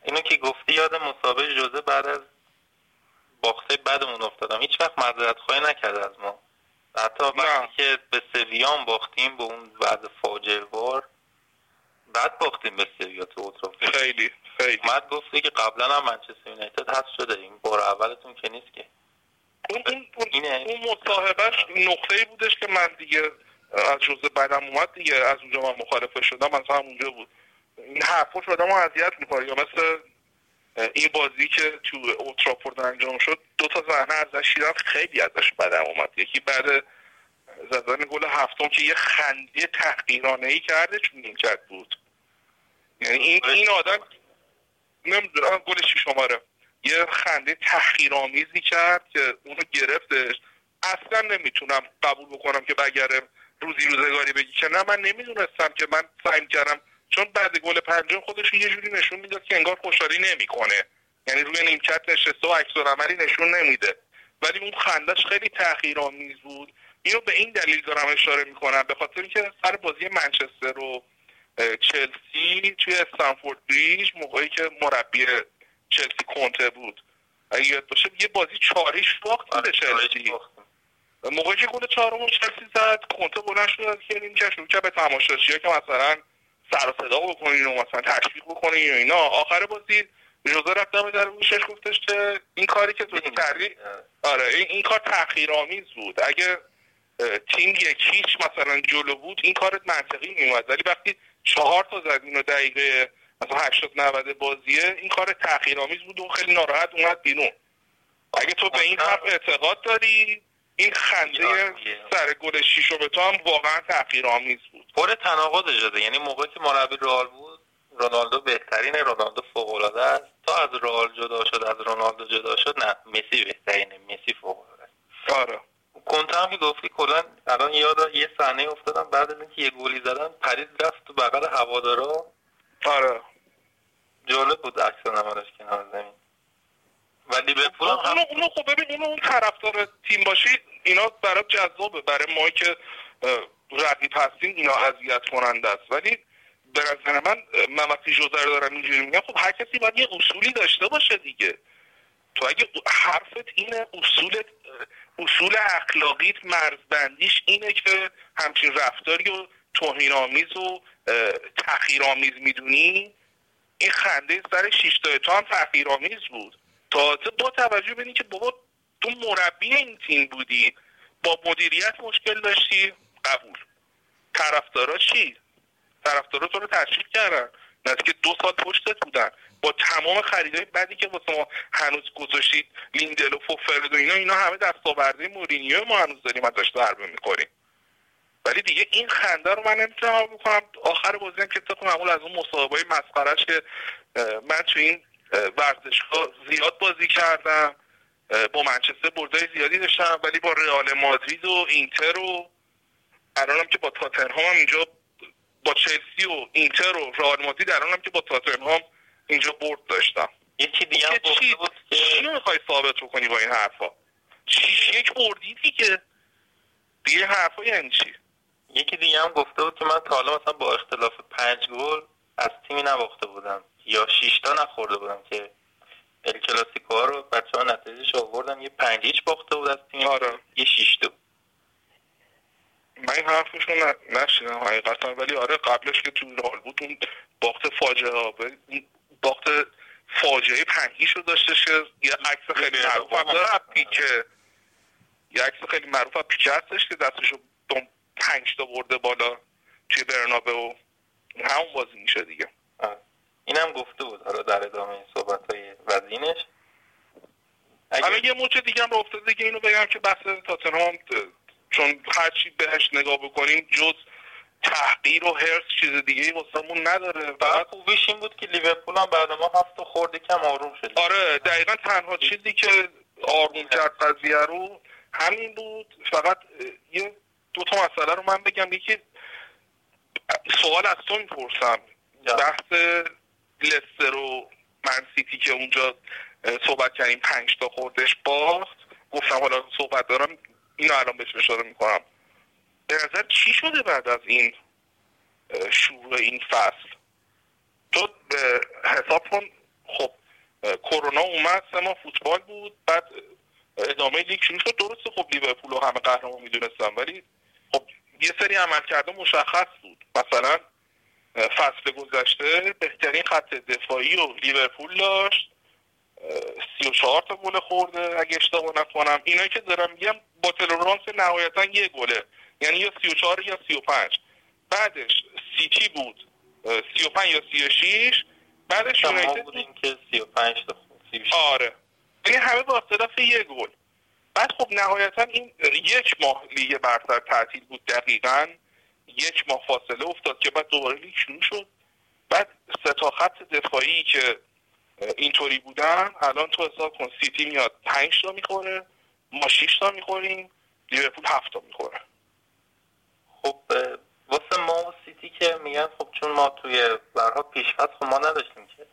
اینو که گفتی یاد مسابقه جوزه بعد از باخته بعدمون افتادم. هیچ وقت معذرت خواهی نکرد از ما. حتی وقتی که به سویان باختیم به اون بعد فاجعه بار بعد باختیم به سویا تو خیلی خیلی. مد گفتی که قبلا هم منچستر یونایتد هست شده. این بار اولتون که نیست که. اون اون اون, مصاحبهش نقطه ای بودش که من دیگه از جزء بعدم اومد دیگه. از اونجا من مخالفه شدم. از همونجا بود. این حرفاش آدمو اذیت می‌کنه. یا مثل این بازی که تو اوتراپورد انجام شد دو تا صحنه ازش دیدم خیلی ازش بدم اومد. یکی بعد زدن گل هفتم که یه خنده تحقیرانه ای کرده چون نیمکت بود. یعنی این, این آدم نمی‌دونم گل شماره. یه خنده تحقیرآمیزی کرد که اونو گرفتش. اصلا نمی‌تونم قبول بکنم که بگره روزی روزگاری بگی که نه من نمی‌دونستم که من سعی کردم. چون بعد گل پنجم خودش یه جوری نشون می‌داد که انگار خوشحالی نمی‌کنه. یعنی روی نیمکت نشسته و عکس عملی نشون نمیده. ولی اون خندش خیلی تحقیرآمیز بود. اینو به این دلیل دارم اشاره می‌کنم. به خاطر اینکه سر بازی منچستر و چلسی توی استنفورد بریج موقعی که مربی چلسی کنته بود. اگه یاد باشه یه بازی چاریش باخت به آره، چلسی. موقعی که گل چهارم چلسی زد کنته بلند شد از که نیمکت شروع کرد به تماشاچی‌ها که مثلا سر و صدا بکنین و مثلا تشویق بکنین و اینا. آخر بازی جوزه رفت دم در گوشش گفتش که این کاری که تو کردی آره این, این کار تحقیرآمیز بود. اگه تیم یکیش مثلا جلو بود این کارت منطقی میومد ولی وقتی چهار تا زدین و دقیقه مثلا 80 90 بازیه این کار تحقیرآمیز بود و خیلی ناراحت اومد بیرون. اگه تو به این حرف اعتقاد داری این خنده سر گل شیشو به تو هم واقعا تحقیرآمیز بود. پر تناقض اجازه یعنی موقعی که مربی رئال بود رونالدو بهترین رونالدو فوق العاده است. تا از رئال جدا شد از رونالدو جدا شد نه مسی بهترینه. مسی فوق العاده است. آره. کنت هم که گفتی کلا الان یاد یه صحنه افتادم بعد از اینکه یه گلی زدن پرید رفت تو بغل هوادارا. آره. جالب بود عکس نمارش کنار زمین. و لیورپول هم اونو اونو خب ببین اونو اون طرفدار تیم باشی اینا برای جذابه برای ما که رقیب هستیم اینا اذیت کننده است. ولی به نظر من من وقتی جوزر دارم اینجوری میگم خب هر کسی باید یه اصولی داشته باشه دیگه. تو اگه حرفت اینه اصولت اصول اخلاقیت مرزبندیش اینه که همچین رفتاری و توهین آمیز و تحقیرآمیز می‌دونی؟ این خنده سر شیشتای تو هم تحقیرآمیز بود. تازه با توجه به اینکه بابا تو مربی این تیم بودی با مدیریت مشکل داشتی قبول. طرفدارا چی؟ طرفدارا تو رو تشویق کردن. نزدیک دو سال پشتت بودن. با تمام خریدهای بعدی که واسه ما هنوز گذاشتید لیندلوف و فرد و اینا اینا همه دستاورده مورینیو ما هنوز داریم ازش ضربه می‌خوریم. ولی دیگه این خنده رو من نمی‌تونم بکنم. آخر بازی که طبق معمول از اون مصاحبه مسخرش که من تو این اه، ورزشگاه زیاد بازی کردم با منچستر بردای زیادی داشتم ولی با رئال مادرید و اینتر و الانم که با تاتنهام هم اینجا با چلسی و اینتر و رئال مادرید الانم که با تاتنهام اینجا برد داشتم. یکی دیگه هم چی؟ بود چی می‌خوای ثابت بکنی با این حرفا؟ شیش یک بردی دیگه. دیگه حرفا یعنی چی؟ یکی دیگه هم گفته بود که من تا حالا مثلا با اختلاف پنج گل از تیمی نباخته بودم. یا شش تا نخورده بودم که ال کلاسیکو ها رو بچه ها نتیجهش آوردن. یه پنج هیچ باخته بود از تیم. آره. یه شش تا من این حرفشو ن- نشیدم حقیقتا. ولی آره قبلش که تو رال بود اون باخت فاجعه باخت فاجعه پنهیش رو داشتش که یه عکس خیلی معروف هم داره پیکه یه عکس خیلی معروف از پیکه هستش که دستشو دم پنج تا برده بالا توی برنابه و همون بازی میشه دیگه. اینم گفته بود حالا در ادامه این صحبت های وزینش حالا یه موچه دیگه هم افتاده دیگه اینو بگم که بحث تاتنهام چون هرچی بهش نگاه بکنیم جز تحقیر و هرس چیز دیگه ای واسمون نداره فقط خوبیش این بود که لیورپول هم بعد ما هفت خورده کم آروم شد. آره دقیقا تنها چیزی که آروم کرد قضیه رو همین بود. فقط یه دو تا مسئله رو من بگم. یکی سوال از تو می‌پرسم. بحث لستر و من سیتی که اونجا صحبت کردیم پنج تا خوردش باخت. گفتم حالا صحبت دارم. اینو الان بهش اشاره می‌کنم. به نظر چی شده بعد از این شروع این فصل؟ تو حساب کن. خب کرونا اومد سه ماه فوتبال بود بعد ادامه لیگ شروع شد. درسته خب لیورپول رو همه قهرمان می‌دونستم ولی خب یه سری عمل کرده مشخص بود. مثلا فصل گذشته بهترین خط دفاعی و لیورپول داشت. سی و چهار تا گل خورده اگه اشتباه نکنم. اینا که دارم میگم با تلورانس نهایتا یه گله. یعنی یا سی و چهار یا سی و پنج. بعدش سیتی بود. سی و پنج یا سی و شیش بعدش یونایتد بود بودیم که 35 تا خورد. 36 آره. یعنی همه با اختلاف یه گل. بعد خب نهایتا این یک ماه لیگ برتر تعطیل بود دقیقا. یک ماه فاصله افتاد که بعد دوباره لیگ شروع شد. بعد سه تا خط دفاعی که اینطوری بودن الان تو حساب کن سیتی میاد پنج تا می‌خوره ما شیش تا می‌خوریم لیورپول هفت تا می‌خوره. خب واسه ما و سیتی که میگن خب چون ما توی برها پیشفت خب ما نداشتیم که.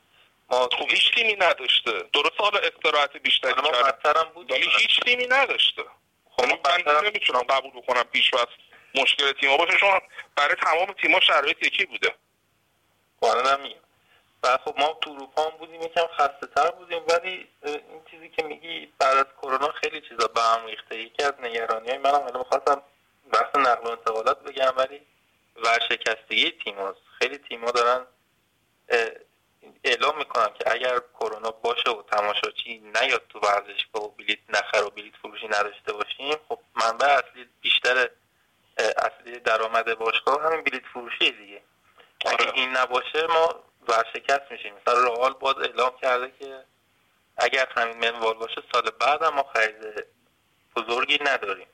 ما خب هیچ تیمی نداشته. درست حالا استراحت بیشتری کردن بود. ولی هیچ تیمی نداشته. خب یعنی من نمی‌تونم قبول بکنم پیش وقت مشکل تیما باشه چون برای تمام تیما شرایط یکی بوده. قانونم میگم و خب ما تو اروپا هم بودیم یکم خسته تر بودیم ولی این چیزی که میگی بعد از کرونا خیلی چیزا به هم ریخته یکی از نگرانی های منم حالا می‌خواستم بحث نقل و انتقالات بگم ولی ورشکستگی تیم هست. خیلی تیما دارن اعلام می‌کنن که اگر کرونا باشه و تماشاچی نیاد تو ورزشگاه و بلیت نخر و بلیت فروشی نداشته باشیم خب منبع اصلی بیشتر اصلی درآمد باشگاه همین بلیت فروشی دیگه اگه آره. این نباشه ما ورشکست میشیم. مثلا رئال باز اعلام کرده که اگر همین منوال باشه سال بعد ما خرید بزرگی نداریم.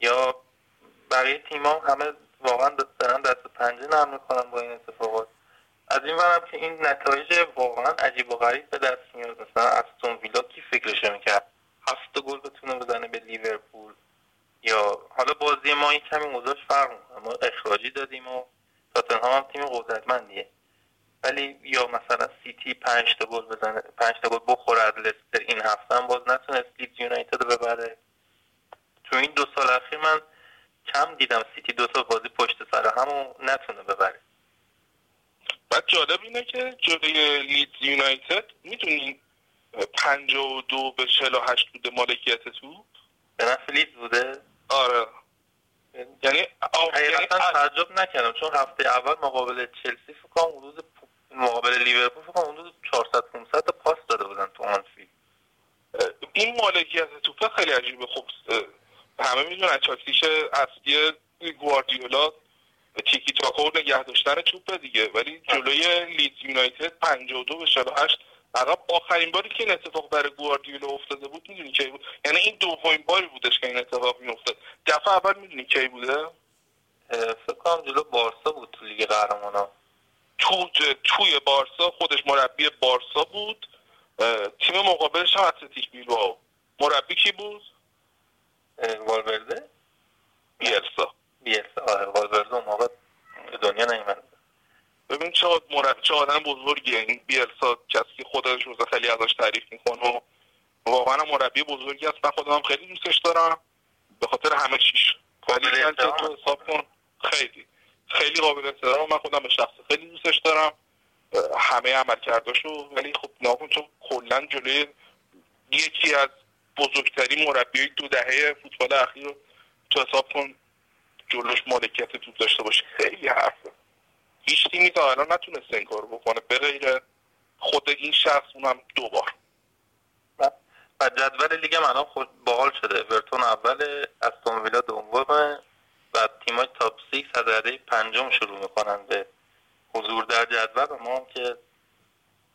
یا بقیه تیما همه واقعا دارن دست پنجه نرم می‌کنن با این اتفاقات. از این ورم که این نتایج واقعا عجیب و غریب به دست میاد. مثلا استون ویلا کی فکرشو می‌کرد؟ هفت گل بتونه بزنه به لیورپول. یا حالا بازی ما این کمی موضوعش فرق ما اخراجی دادیم و تاتنهام هم تیم قدرتمندیه. ولی یا مثلا سیتی پنج تا گل بزنه پنج تا گل بخوره از لستر این هفته هم باز نتونست لیدز یونایتد رو ببره. تو این دو سال اخیر من کم دیدم سیتی دو تا بازی پشت سر همو نتونه ببره. بعد جالب اینه که جلوی لیدز یونایتد می‌دونین دو به هشت بوده مالکیت تو؟ به نفع لیدز بوده؟ آره. یعنی حقیقتا یعنی تعجب نکردم چون هفته اول مقابل چلسی فکر کنم حدود مقابل لیورپول فکر کنم حدود 400 500 تا پاس داده بودن تو آنفیلد این مالکیت توپ خیلی عجیبه خب همه می‌دونن تاکتیک اصلی گواردیولا تیکی تاکا و نگه داشتن توپ دیگه. ولی جلوی لیدز یونایتد 52 به 48 عقب. آخرین باری که این اتفاق برای گواردیولا افتاده بود می‌دونی کی بود؟ یعنی این دومین باری بودش که این اتفاق میافتاد. دفعه اول می‌دونی کی بوده؟ فکر کنم جلو بارسا بود تو لیگ قهرمانان. تو توی بارسا خودش مربی بارسا بود. تیم مقابلش هم اتلتیک بیلبائو. مربی کی بود؟ والورده؟ بیلسا. بیلسا آره والورده اون موقع دنیا نیومد. ببین چه مربی چه آدم بزرگیه. این بیلسا کسی که خودش روزه خیلی ازش تعریف می‌کنه و واقعا مربی بزرگی است. من خودم خیلی دوستش دارم. به خاطر همه چیش. ولی من تو حساب کن. خیلی. خیلی قابل احترام من خودم به شخص خیلی دوستش دارم. همه عمل کرداشو ولی خب ناکن چون کلا جلوی یکی از بزرگترین مربی دو دهه فوتبال اخیر رو تو حساب کن جلوش مالکیت توپ داشته باشه. خیلی حرفه. هیچ تیمی تا الان نتونست این کار بکنه. به غیر خود این شخص اونم دو بار. و جدول لیگ من خود باحال شده. اورتون اول استون ویلا دومه و تیمای تاپ 6 از رده پنجم شروع می‌کنن به حضور در جدول و ما هم که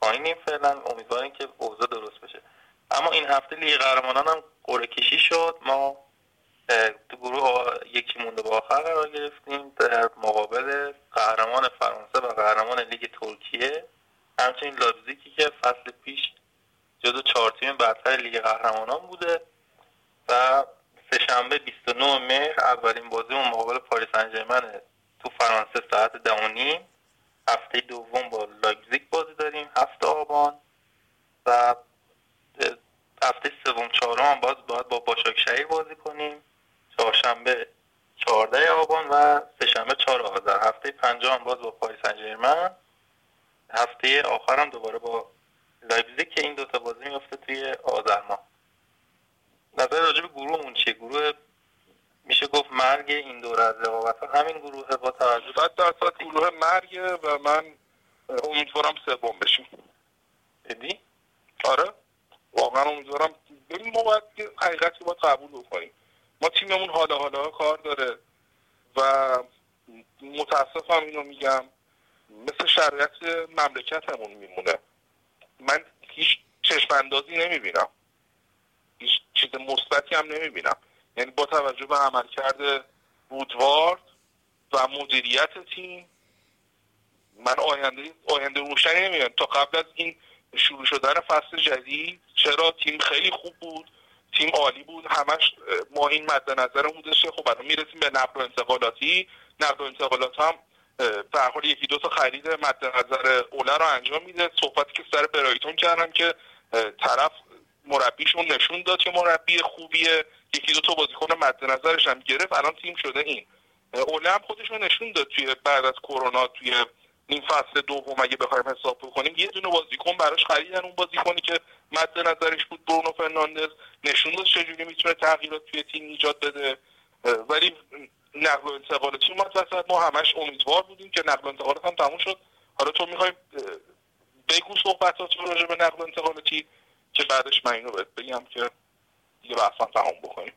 پایینیم فعلا. امیدواریم که اوضاع درست بشه. اما این هفته لیگ قهرمانان هم قرعه کشی شد. ما تو گروه یکی مونده به آخر قرار گرفتیم در مقابل قهرمان فرانسه و قهرمان لیگ ترکیه. همچنین لایپزیگی که فصل پیش جزو چهار تیم برتر لیگ قهرمانان بوده و سهشنبه 29 مهر اولین بازی مقابل پاریس سن ژرمن تو فرانسه ساعت دو هفته دوم با لایپزیگ بازی داریم هفت آبان و هفته سوم چهارم هم باز باید با باشاک بازی کنیم. چهارشنبه 14 آبان و سهشنبه 4 آذر هفته پنجم باز با پاریس سن ژرمن هفته آخرم دوباره با لایپزیگ که این دوتا بازی میفته توی آذر ماه نظر راجع به گروهمون چیه؟ گروه میشه گفت مرگ این دور از رقابت همین گروه با توجه صد درصد گروه مرگ و من امیدوارم سوم بشیم. ادی آره. واقعا امیدوارم. ببین ما باید حقیقتی باید قبول بکنیم. ما تیممون حالا حالا کار داره و متاسفم اینو میگم مثل شرایط مملکتمون میمونه. من هیچ چشم اندازی نمی‌بینم. چیز مثبتی هم نمی‌بینم. یعنی با توجه به عملکرد وودوارد و مدیریت تیم من آینده آینده روشنی نمی‌بینم. تا قبل از این شروع شدن فصل جدید چرا تیم خیلی خوب بود تیم عالی بود همش ما این مد نظر بودش خب الان می‌رسیم به نقل و انتقالاتی. نقل و انتقالات هم به حال یکی دو تا خرید مد نظر اوله رو انجام میده. صحبتی که سر برایتون کردم که طرف مربیشون نشون داد که مربی خوبیه. یکی دو تا بازیکن مد نظرش هم گرفت الان تیم شده این. اوله هم خودشون نشون داد توی بعد از کرونا توی این فصل دوم اگه بخوایم حساب بکنیم یه دونه بازیکن براش خریدن. اون بازیکنی که مد نظرش بود برونو فرناندز نشون داد چجوری می‌تونه تغییرات توی تیم ایجاد بده. ولی نقل و انتقالاتی اومد وسط ما همش امیدوار بودیم که نقل و انتقالات هم تموم شد. حالا تو می‌خوای بگو صحبتات رو راجع به نقل و انتقالاتی که بعدش من اینو بگم که دیگه بحثا تموم بکنیم.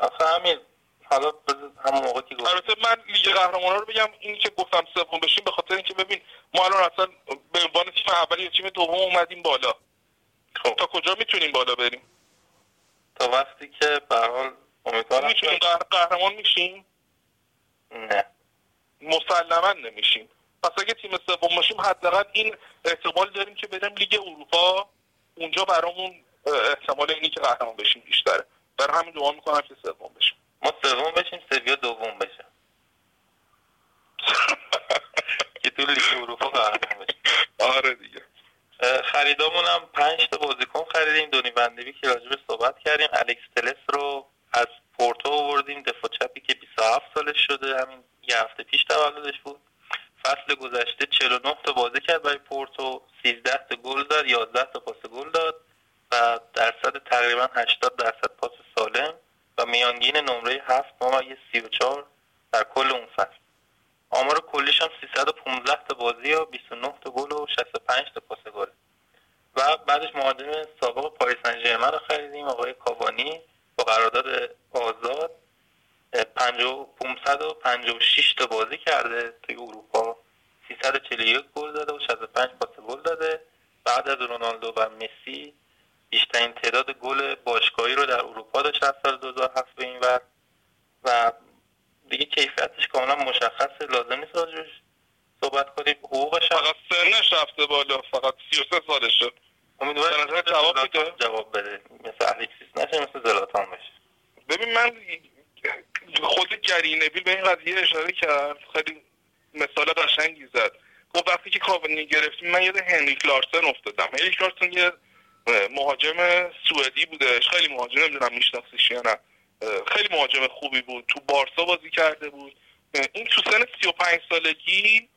آخه همین حالا همون موقع که البته من لیگ قهرمانان رو بگم این که گفتم سوم بشیم به خاطر اینکه ببین ما الان اصلا به عنوان تیم اولی یا تیم دوم اومدیم بالا. خب. تا کجا می‌تونیم بالا بریم؟ تا وقتی که به حال امیدوارم می‌تونیم قهرمان میشیم؟ نه. مسلما نمیشیم. پس اگه تیم سوم باشیم حداقل این احتمال داریم که بریم لیگ اروپا. اونجا برامون احتمال اینی که قهرمان بشیم بیشتره. برای همین دعا می‌کنم که سوم بشیم. ما سوم بشیم سویا دوم بشه که تو لیگ اروپا قهرمان بشیم. آره دیگه. خریدامون هم پنج تا بازیکن خریدیم. دونی بندوی که راجبه صحبت کردیم. الکس تلس رو از پورتو آوردیم. دفاع چپی که 27 سالش شده. همین یه هفته پیش تولدش بود. فصل گذشته 49 تا بازی کرد برای پورتو 13 تا گل زد 11 تا پاس گل داد و درصد تقریبا 80 درصد پاس سالم و میانگین نمره 7 ممیز 34 در کل اون فصل. آمار کلیش هم 315 تا بازی و 29 تا گل و 65 تا پاس گل. و بعدش مهاجم سابق پاریس سن رو خریدیم آقای کاوانی با قرارداد آزاد 556 تا بازی کرده توی اروپا. 341 گل داده و 65 پاس گل داده بعد از رونالدو و مسی بیشترین تعداد گل باشگاهی رو در اروپا داشت از سال 2007 به این ور. و دیگه کیفیتش کاملا مشخصه لازم نیست راجبش صحبت کنیم. حقوقش فقط سنش رفته بالا. فقط 33 سالشه. امیدوارم جواب جواب بده. مثل الیکسیس نشه مثل زلاتان بشه. ببین من خود جری بیل به این قضیه اشاره کرد. خیلی مثال قشنگی زد. گفت وقتی که کاونی گرفتیم من یاد هنریک لارسن افتادم. هنریک لارسن یه مهاجم سوئدی بودش. خیلی مهاجم نمی‌دونم میشناسیش یا نه. خیلی مهاجم خوبی بود. تو بارسا بازی کرده بود. این تو سن 35 سالگی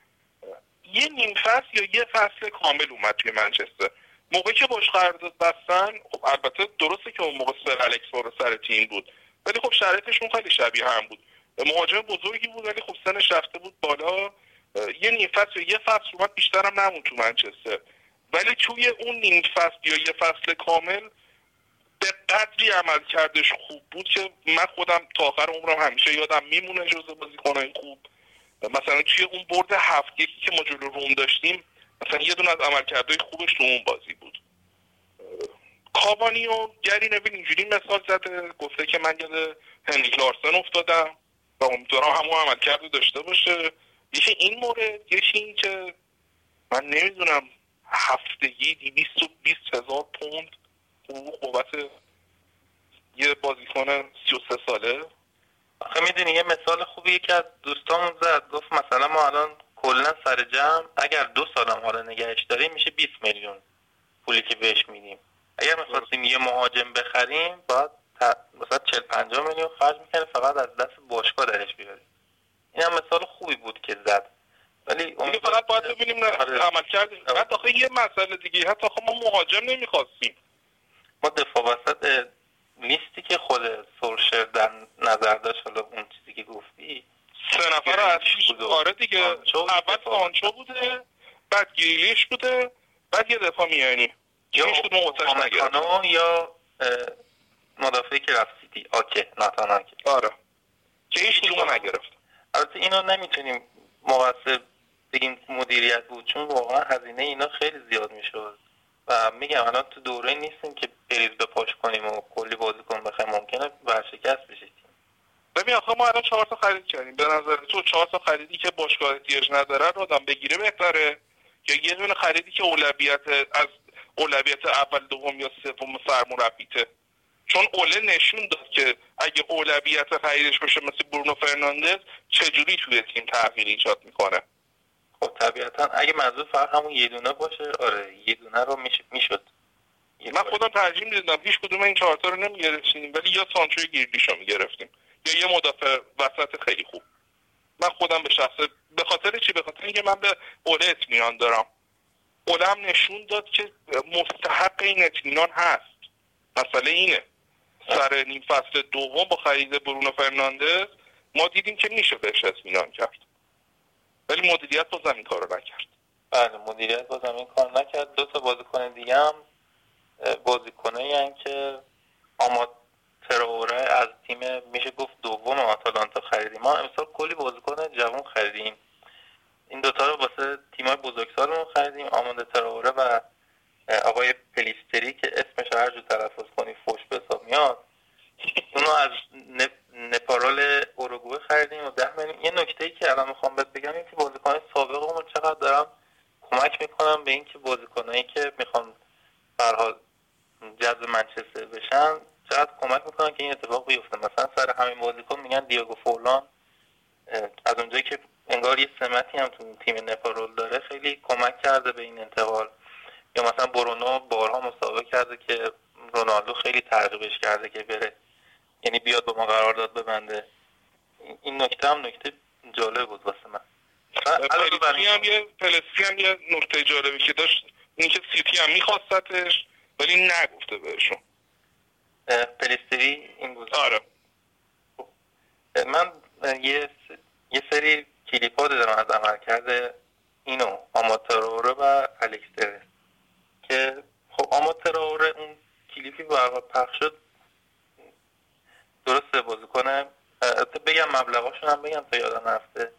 یه نیم فصل یا یه فصل کامل اومد توی منچستر. موقعی که باش قرارداد بستن خب البته درسته که اون موقع سر الکس سر تیم بود. ولی خب شرایطشون خیلی شبیه هم بود. مهاجم بزرگی بود ولی خب سنش رفته بود بالا. یه نیم فصل یه فصل اومد بیشتر هم نمون تو منچستر. ولی توی اون نیم فصل یا یه فصل کامل به قدری عمل کردش خوب بود که من خودم تا آخر عمرم همیشه یادم میمونه جزء بازیکنای خوب. مثلا توی اون برد هفت یکی که ما جلو روم داشتیم مثلا یه دونه از عملکردهای خوبش تو اون بازی بود. کاوانی و گری نویل اینجوری مثال زده گفته که من یاد هنریک لارسن افتادم. و امیدوارم همون عمل کرده داشته باشه. یکی این مورد یکی این که من نمی‌دونم هفتگی دیویست و بیست هزار پوند حقوق بابت یه بازیکن سی و سه ساله؟ آخه می‌دونی یه مثال خوبی یکی از دوستامون زد. گفت مثلا ما الان کلا سر جمع اگر دو سالم حالا نگهش داریم میشه 20 میلیون پولی که بهش میدیم. اگر می‌خواستیم یه مهاجم بخریم باید مثلا 40 50 میلیون خرج می‌کنه فقط از دست باشگاه درش بیاریم این هم مثال خوبی بود که زد. ولی دیگه فقط باید ببینیم آره. عمل کردیم. بعد آخه یه مسئله دیگه حتی آخه ما مهاجم نمی‌خواستیم. ما دفاع وسط نیستی که خود سورشر در نظر داشت حالا اون چیزی که گفتی سه نفر اصلیش آره دیگه. اول سانچو بوده بعد گیلیش بوده بعد یه دفاع میانی. یا یا مدافعی که رفت سیتی. آکه ناتان آکه آره. که هیچ کدوم نگرفت. البته اینو نمی‌تونیم مقصر بگیم مدیریت بود چون واقعا هزینه اینا خیلی زیاد می‌شد. و میگم الان تو دوره نیستیم که بریز به پاش کنیم و کلی بازیکن بخوایم ممکنه ورشکست بشه. ببین آخه ما الان چهار تا خرید کردیم. به نظر تو چهار تا خریدی که باشگاه احتیاج نداره رو آدم بگیره بهتره. یا یه دونه خریدی که اولویت از اولویت اول دوم یا سوم سرمربیته. چون اوله نشون داد که اگه اولویت خریدش بشه مثل برونو فرناندز چجوری توی تیم تغییر ایجاد می‌کنه؟ خب طبیعتا اگه منظور فقط همون یه دونه باشه آره یه دونه رو می‌شد. من خودم ترجیح می‌دادم هیچ کدوم این چهارتا رو نمی‌گرفتیم ولی یا سانچو گیردیش رو می‌گرفتیم یا یه مدافع وسط خیلی خوب. من خودم به شخصه به خاطر چی؟ به خاطر اینکه من به اوله اطمینان دارم. اوله هم نشون داد که مستحق این اطمینان هست. مسئله اینه. سر نیم فصل دوم با خرید برونو فرناندز ما دیدیم که میشه بهش اطمینان کرد. ولی مدیریت بازم این کارو نکرد. بله مدیریت بازم این کار نکرد. دو تا بازیکن دیگه هم بازیکنایی که آماد تراوره از تیم میشه گفت دوم آتالانتا خریدیم. ما امسال کلی بازیکن جوان خریدیم. این دوتا رو واسه تیمای بزرگسالمون خریدیم آمانده تراوره و آقای پلیستری که اسمش هر جو تلفظ کنی فوش به حساب میاد. اونو از نپارال اوروگوئه خریدیم و ده میلیون. یه نکته ای که الان می‌خوام بهت بگم این که بازیکن سابقمون چقدر می‌کنم به اینکه بازیکنایی که می‌خوان به حال جذب منچستر بشن چقدر کمک می‌کنن که این اتفاق بیفته. مثلا سر همین بازیکن میگن دیاگو فولان از اونجایی که انگار یه سمتی هم تو تیم نپارول داره خیلی کمک کرده به این انتقال. یا مثلا برونو بارها مسابقه کرده که رونالدو خیلی ترغیبش کرده که بره. یعنی بیاد با ما قرارداد ببنده. این نکته هم نکته جالب بود واسه من. پلسی هم یه پلسی هم یه نکته جالبی که داشت این که سیتی هم میخواستتش ولی نگفته بهشون. پلستری این بود. آره. خب، من یه یه سری کلیپ ها دارم از عمل کرده اینو آماتاروره و الکستره که خب آماتاروره اون کلیپی برقا پخش شد درسته بازی کنه. بگم مبلغاشون هم بگم تا یادم رفته.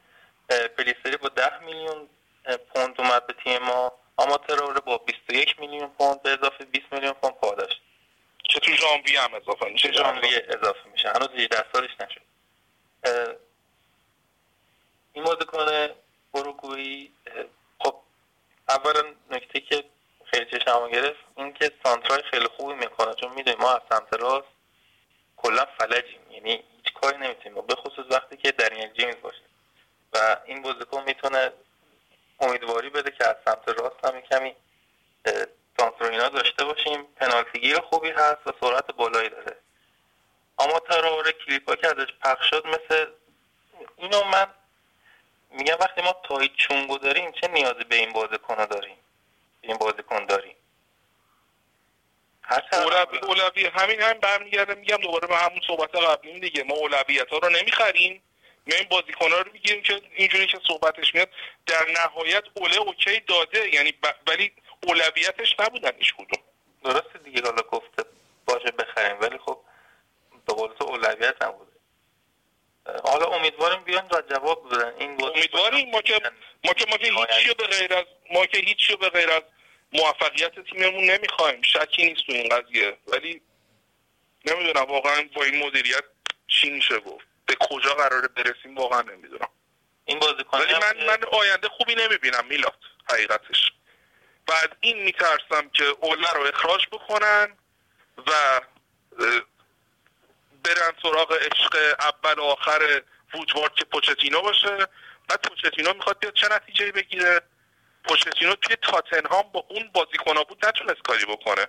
پلیستری با ده میلیون پوند اومد به تیم ما. آماتاروره با 21 میلیون پوند به اضافه 20 میلیون پوند پاداش که تو ژانویه هم اضافه میشه؟ ژانویه اضافه میشه؟ هنوز 18 سالش نشد. این بازیکن اروگوئی خب اولا نکته که خیلی چشمو گرفت این سانترای خیلی خوبی می‌کنه. چون می‌دونیم ما از سمت راست کلا فلجیم. یعنی هیچ کاری نمی‌تونیم. به خصوص وقتی که دنیل جیمز باشه. و این بازیکن می‌تونه امیدواری بده که از سمت راست هم کمی سانتروینا داشته باشیم. پنالتیگیر خوبی هست و سرعت بالایی داره. اما تراوره کلیپا که ازش پخش شد مثل اینو من میگم وقتی ما تایی چونگو داریم چه نیازی به این بازیکن داریم این بازیکن داریم همین هم برمیگرده میگم دوباره به همون صحبت قبلیم دیگه. ما اولویت ها رو نمی‌خریم. این بازیکن ها رو می‌گیریم که اینجوری که صحبتش میاد در نهایت اوله اوکی داده. یعنی ولی اولویتش نبودن هیچ کدوم. درسته دیگه. حالا گفته باشه بخریم. ولی خب به قول تو اولویت نبوده. حالا امیدواریم بیان و جواب بدن. این امیدواریم. ما که ما که ما که هیچی به غیر از ما که هیچی به غیر از موفقیت تیممون نمی‌خوایم. شکی نیست تو این قضیه. ولی نمی‌دونم واقعا با این مدیریت چی میشه گفت؟ به کجا قراره برسیم واقعا نمی‌دونم. این بازیکن ولی من من آینده خوبی نمی‌بینم میلاد حقیقتش. بعد این میترسم که اوله رو اخراج بکنن و برن سراغ عشق اول و آخر وودوارد که پوچتینو باشه. بعد پوچتینو می‌خواد بیاد چه نتیجه بگیره؟ پوچتینو توی تاتنهام با اون بازیکنها بود نتونست کاری بکنه.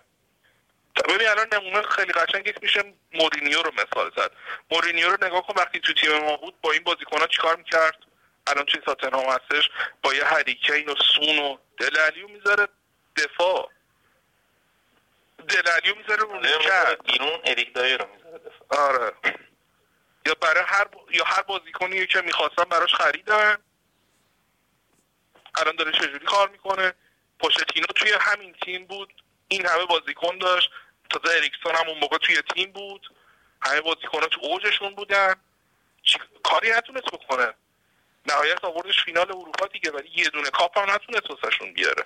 ببین الان نمونه خیلی قشنگ میشه. مورینیو رو مثال زد. مورینیو رو نگاه کن وقتی تو تیم ما بود با این بازیکنها چیکار می‌کرد؟ الان توی تاتنهام هستش با یه هریکین و سون و دلالیو می‌ذاره دفاع. دلالیو می‌ذاره رو بیرون اریک دایر رو می‌ذاره دفاع. آره. یا برای هر یا هر بازیکنی که می‌خواستن براش خریدن. الان داره چجوری کار می‌کنه؟ پوشتینو توی همین تیم بود. این همه بازیکن داشت. تازه اریکسون هم اون موقع توی تیم بود. همه بازیکن تو اوجشون بودن. کاری نتونست بکنه. نهایت آوردش فینال اروپا دیگه ولی یه دونه کاپ هم نتونست واسهشون بیاره.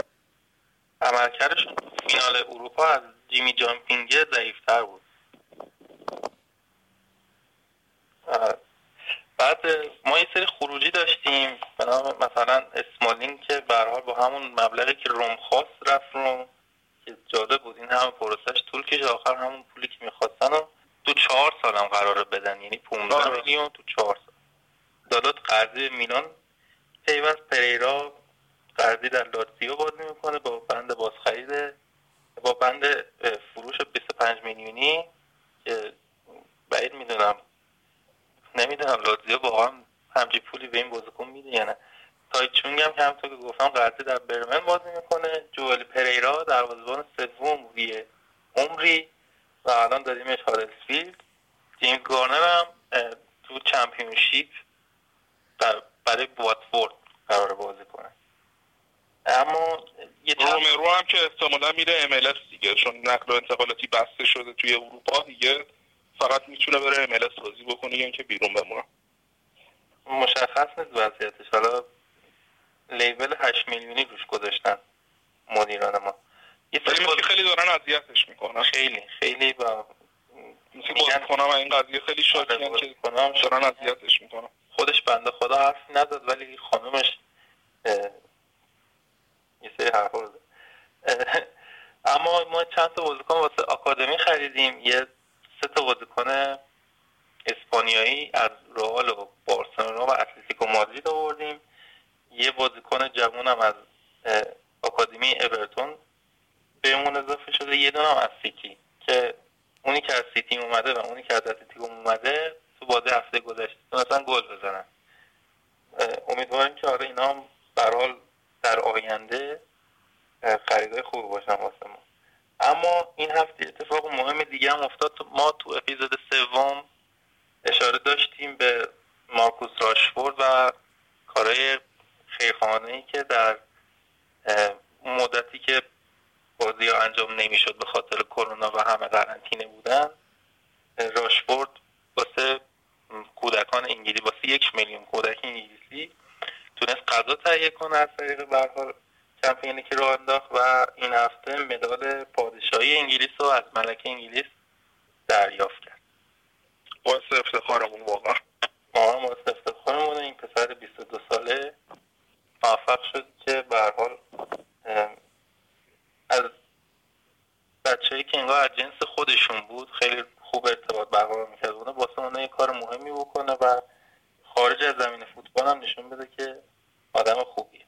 عملکردشون فینال اروپا از جیمی جامپینگ ضعیفتر بود. بعد ما یه سری خروجی داشتیم. مثلا اسمالین که برحال با همون مبلغی که روم خواست رفت روم. که جاده بود. این همه پروسش طول کش آخر همون پولی که می‌خواستن و تو چهار سالم قراره بدن. یعنی 15 آره. میلیون تو چهار سال. دادات قرضی میلان پیوست پریرا قرضی در لاتزیو بازی می‌کنه با بند بازخرید با بند فروش 25 میلیونی که بعید می‌دونم نمی‌دونم لاتزیو واقعا همچی پولی به این بازیکن میده یا نه. تایچونگ هم که همطور که گفتم قرضی در برمن بازی می‌کنه. جوال پریرا در سوم ویه عمری و الان داریمش هادسفیلد جیمز گارنر هم تو چمپیونشیپ برای واتفورد قرار بازی کنه. اما یه رومرو هم که احتمالا میره ام دیگه چون نقل و انتقالاتی بسته شده توی اروپا دیگه. فقط می‌تونه بره ام بازی بکنه یا اینکه بیرون بمونه. مشخص نیست وضعیتش. حالا لیبل 8 میلیونی روش گذاشتن مدیران ما. یه سری خیلی دارن اذیتش می‌کنن. خیلی خیلی با میگن باز کنم این قضیه خیلی شاکیم آره، که کنم. دارن اذیتش می‌کنم خودش بنده خدا حرف نزد ولی خانمش یه سری حرف اما ما چند تا بازیکن واسه آکادمی خریدیم. یه سه تا بازیکن اسپانیایی از رئال و بارسلونا و اتلتیکو مادرید آوردیم. یه بازیکن جوون هم از آکادمی اورتون بهمون اضافه شده یه دونه از سیتی که اونی که از سیتی اومده و اونی که از اتلتیکو اومده تو بازی هفته گذشته مثلا گل بزنن. امیدواریم که آره اینا هم برحال در آینده خریدای خوب باشن واسه ما. اما این هفته اتفاق مهم دیگه هم افتاد. ما تو اپیزود سوم اشاره داشتیم به مارکوس راشفورد و خیرخانه ای که در مدتی که بازی ها انجام نمی‌شد به خاطر کرونا و همه قرنطینه بودن راشفورد واسه کودکان انگلیسی واسه یک میلیون کودک انگلیسی تونست غذا تهیه کنه از طریق برحال کمپینی که راه انداخت و این هفته مدال پادشاهی انگلیس رو از ملکه انگلیس دریافت کرد. باعث افتخارمون واقعا. ما هم باعث افتخارمون. این پسر 22 ساله موفق شد که به حال از بچه که انگار از جنس خودشون بود خیلی خوب ارتباط برقرار می‌کرد. اونه واسه اونه یه کار مهمی بکنه و خارج از زمین فوتبال هم نشون بده که آدم خوبیه.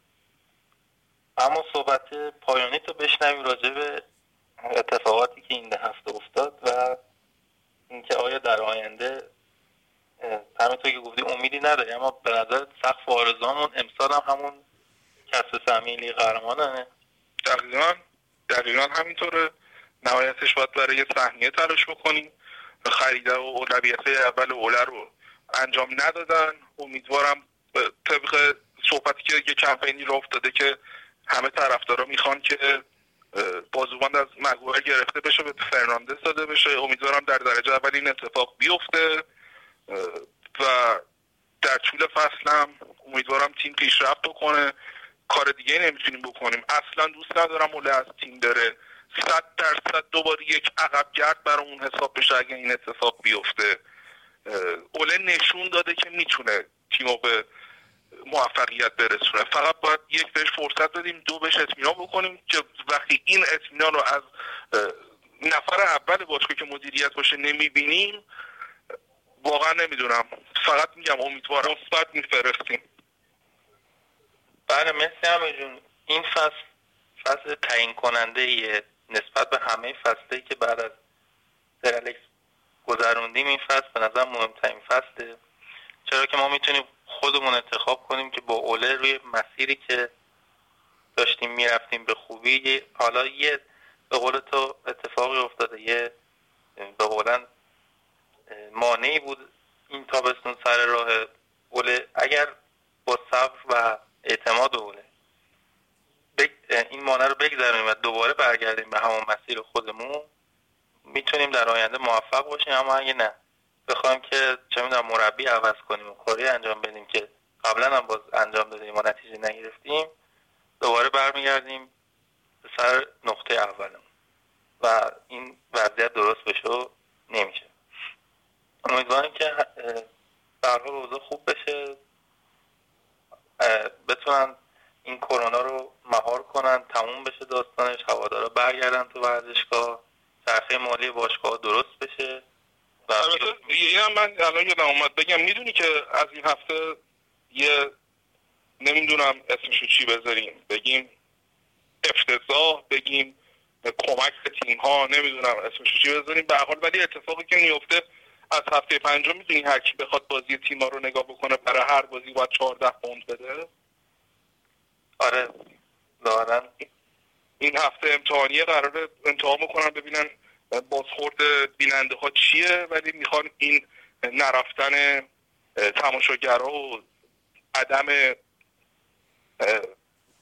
اما صحبت پایانی تو بشنویم راجع به اتفاقاتی که این هفته افتاد و اینکه آیا در آینده همینطور که گفتی امیدی نداری اما به نظر سقف آرزوامون امسال هم همون کسب سمیلی قهرمانه دقیقا دقیقا همینطوره. نهایتش باید برای یه صحنیه تلاش بکنیم. خریده و اولویت اول اوله رو انجام ندادن. امیدوارم طبق صحبتی که یه کمپینی رو افتاده که همه طرفدارا می‌خوان که بازوبند از مگوهر گرفته بشه به فرناندز داده بشه. امیدوارم در درجه اول این اتفاق بیفته. و در طول فصل هم امیدوارم تیم پیشرفت بکنه. کار دیگه نمی‌تونیم بکنیم. اصلا دوست ندارم اوله از تیم بره. صد درصد دوباره یک عقب گرد برای اون حساب بشه اگه این اتفاق بیفته. اوله نشون داده که می‌تونه تیمو به موفقیت برسونه. فقط باید یک بهش فرصت بدیم دو بهش اطمینان بکنیم که وقتی این اطمینان رو از نفر اول باشگاه که مدیریت باشه نمی‌بینیم واقعا نمی‌دونم. فقط میگم امیدوارم. مثبت میفرستیم. بله مرسی همه جون. این فصل فصل تعیین کننده یه نسبت به همه فصلی که بعد از سر گذروندیم این فصل به نظر مهمترین فصله. چرا که ما می‌تونیم خودمون انتخاب کنیم که با اوله روی مسیری که داشتیم می‌رفتیم به خوبی حالا یه به قول تو اتفاقی افتاده. یه به قولن مانعی بود این تابستون سر راه اوله اگر با صبر و اعتماد اوله این مانع رو بگذاریم و دوباره برگردیم به همون مسیر خودمون. می‌تونیم در آینده موفق باشیم اما اگه نه بخوایم که چه می‌دونم مربی عوض کنیم و کاری انجام بدیم که قبلا هم باز انجام دادیم و نتیجه نگرفتیم دوباره برمیگردیم به سر نقطه اولمون. و این وضعیت درست بشه نمیشه. امیدواریم که برها اوضاع خوب بشه. بتونن این کرونا رو مهار کنن تموم بشه داستانش هوادارا برگردن تو ورزشگاه چرخه مالی باشگاه درست بشه. البته یه من الان یادم اومد بگم می‌دونی که از این هفته یه نمی‌دونم اسمشو چی بذاریم بگیم افتضاح بگیم کمک به تیم ها نمی‌دونم اسمشو چی بذاریم. به حال ولی اتفاقی که میفته از هفته پنجم می‌دونی هر کی بخواد بازی تیم ها رو نگاه بکنه برای هر بازی باید 14 پوند بده؟ آره. دارن این هفته امتحانی قرار امتحان بکنن ببینن بازخورد بیننده ها چیه ولی می‌خوان این نرفتن تماشاگرها و عدم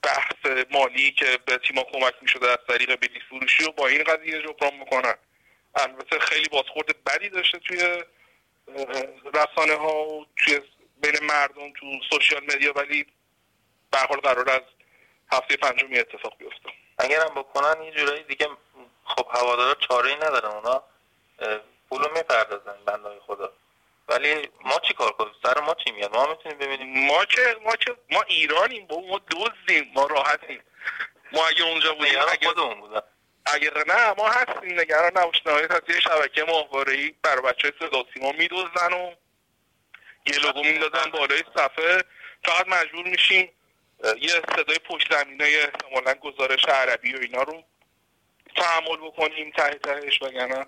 بحث مالی که به تیما کمک می‌شده از طریق بلیط فروشی و با این قضیه جبران می‌کنن البته خیلی بازخورد بدی داشته توی رسانه ها و توی بین مردم تو سوشیال مدیا ولی به حال قرار از هفته پنجم اتفاق بیفته. اگرم بکنن یه جورایی دیگه خب هوادارا چاره ای ندارن اونا پولو می‌پردازن بندای خدا. ولی ما چی کار کنیم؟ سر ما چی میاد؟ ما می‌تونیم ببینیم. ما که ما که ما ایرانیم با ما دوزیم ما راحتیم. ما اگه اونجا بودیم اگه خودمون بودن. اگر نه ما هستیم نگران نباشید نهایت از یه شبکه ای برای بچه صدا سیما میدوزن و یه لوگو میدازن بالای صفحه. فقط مجبور میشیم یه صدای پشت زمینه احتمالا گزارش عربی و اینا رو تحمل بکنیم ته تهش وگرنه.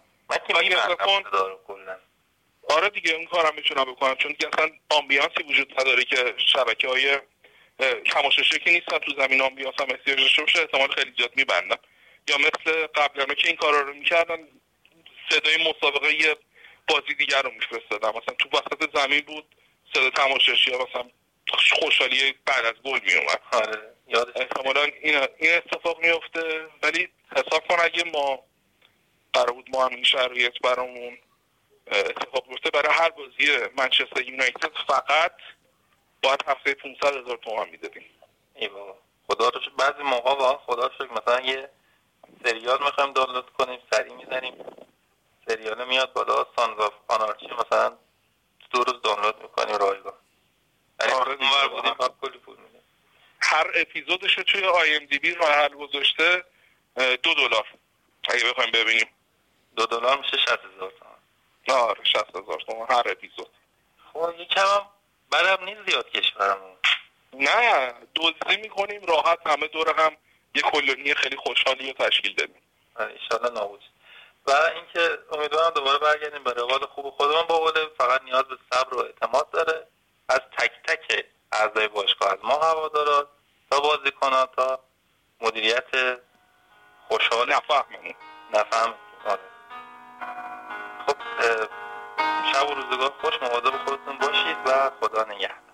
آره دیگه اون کارم می‌تونم بکنم. چون دیگه اصلا آمبیانسی وجود نداره که شبکه های کماششه که نیستن تو زمین آمبیانس هم احتیاج داشته باشه احتمال خیلی زیاد میبندن یا مثل قبلا که این کارا رو می‌کردن صدای مسابقه یه بازی دیگر رو میفرستادن. مثلا تو وسط زمین بود صدا تماشاشی ها مثلا خوشحالی بعد از گل میومد آره احتمالا این, این اتفاق میفته ولی حساب کن اگه ما قرار بود ما هم این شرایط برامون اتفاق بیفته برای هر بازی منچستر یونایتد فقط باید هفته 500 هزار تومان می‌دادیم. ای بابا. خدا رو بعضی موقع واقعا خدا شکر مثلا یه سریال می‌خوایم دانلود کنیم سریع می‌زنیم. سریال میاد بالا Sons of Anarchy مثلا دو روز دانلود می‌کنیم رایگان. آره بودیم کلی پول هر اپیزودش رو توی آی ام دی بی محل گذاشته دو دلار. اگه بخوایم ببینیم. دو دلار میشه شست هزار تومن آره شست هزار تومن هر اپیزود. خب یکم هم بعدم نیست زیاد کشورمون. نه دزدی می‌کنیم راحت همه دور هم یه کلونی خیلی خوشحالی رو تشکیل بدیم ایشالله نابود. و اینکه امیدوارم دوباره برگردیم به روال خوب خودمون. با فقط نیاز به صبر و اعتماد داره. از تک تک اعضای باشگاه از ما هواداران تا بازیکنان تا مدیریت خوشحال. نفهممون. نفهم آره. خب شب و روزگار خوش مواظب خودتون باشید و خدا نگهدار.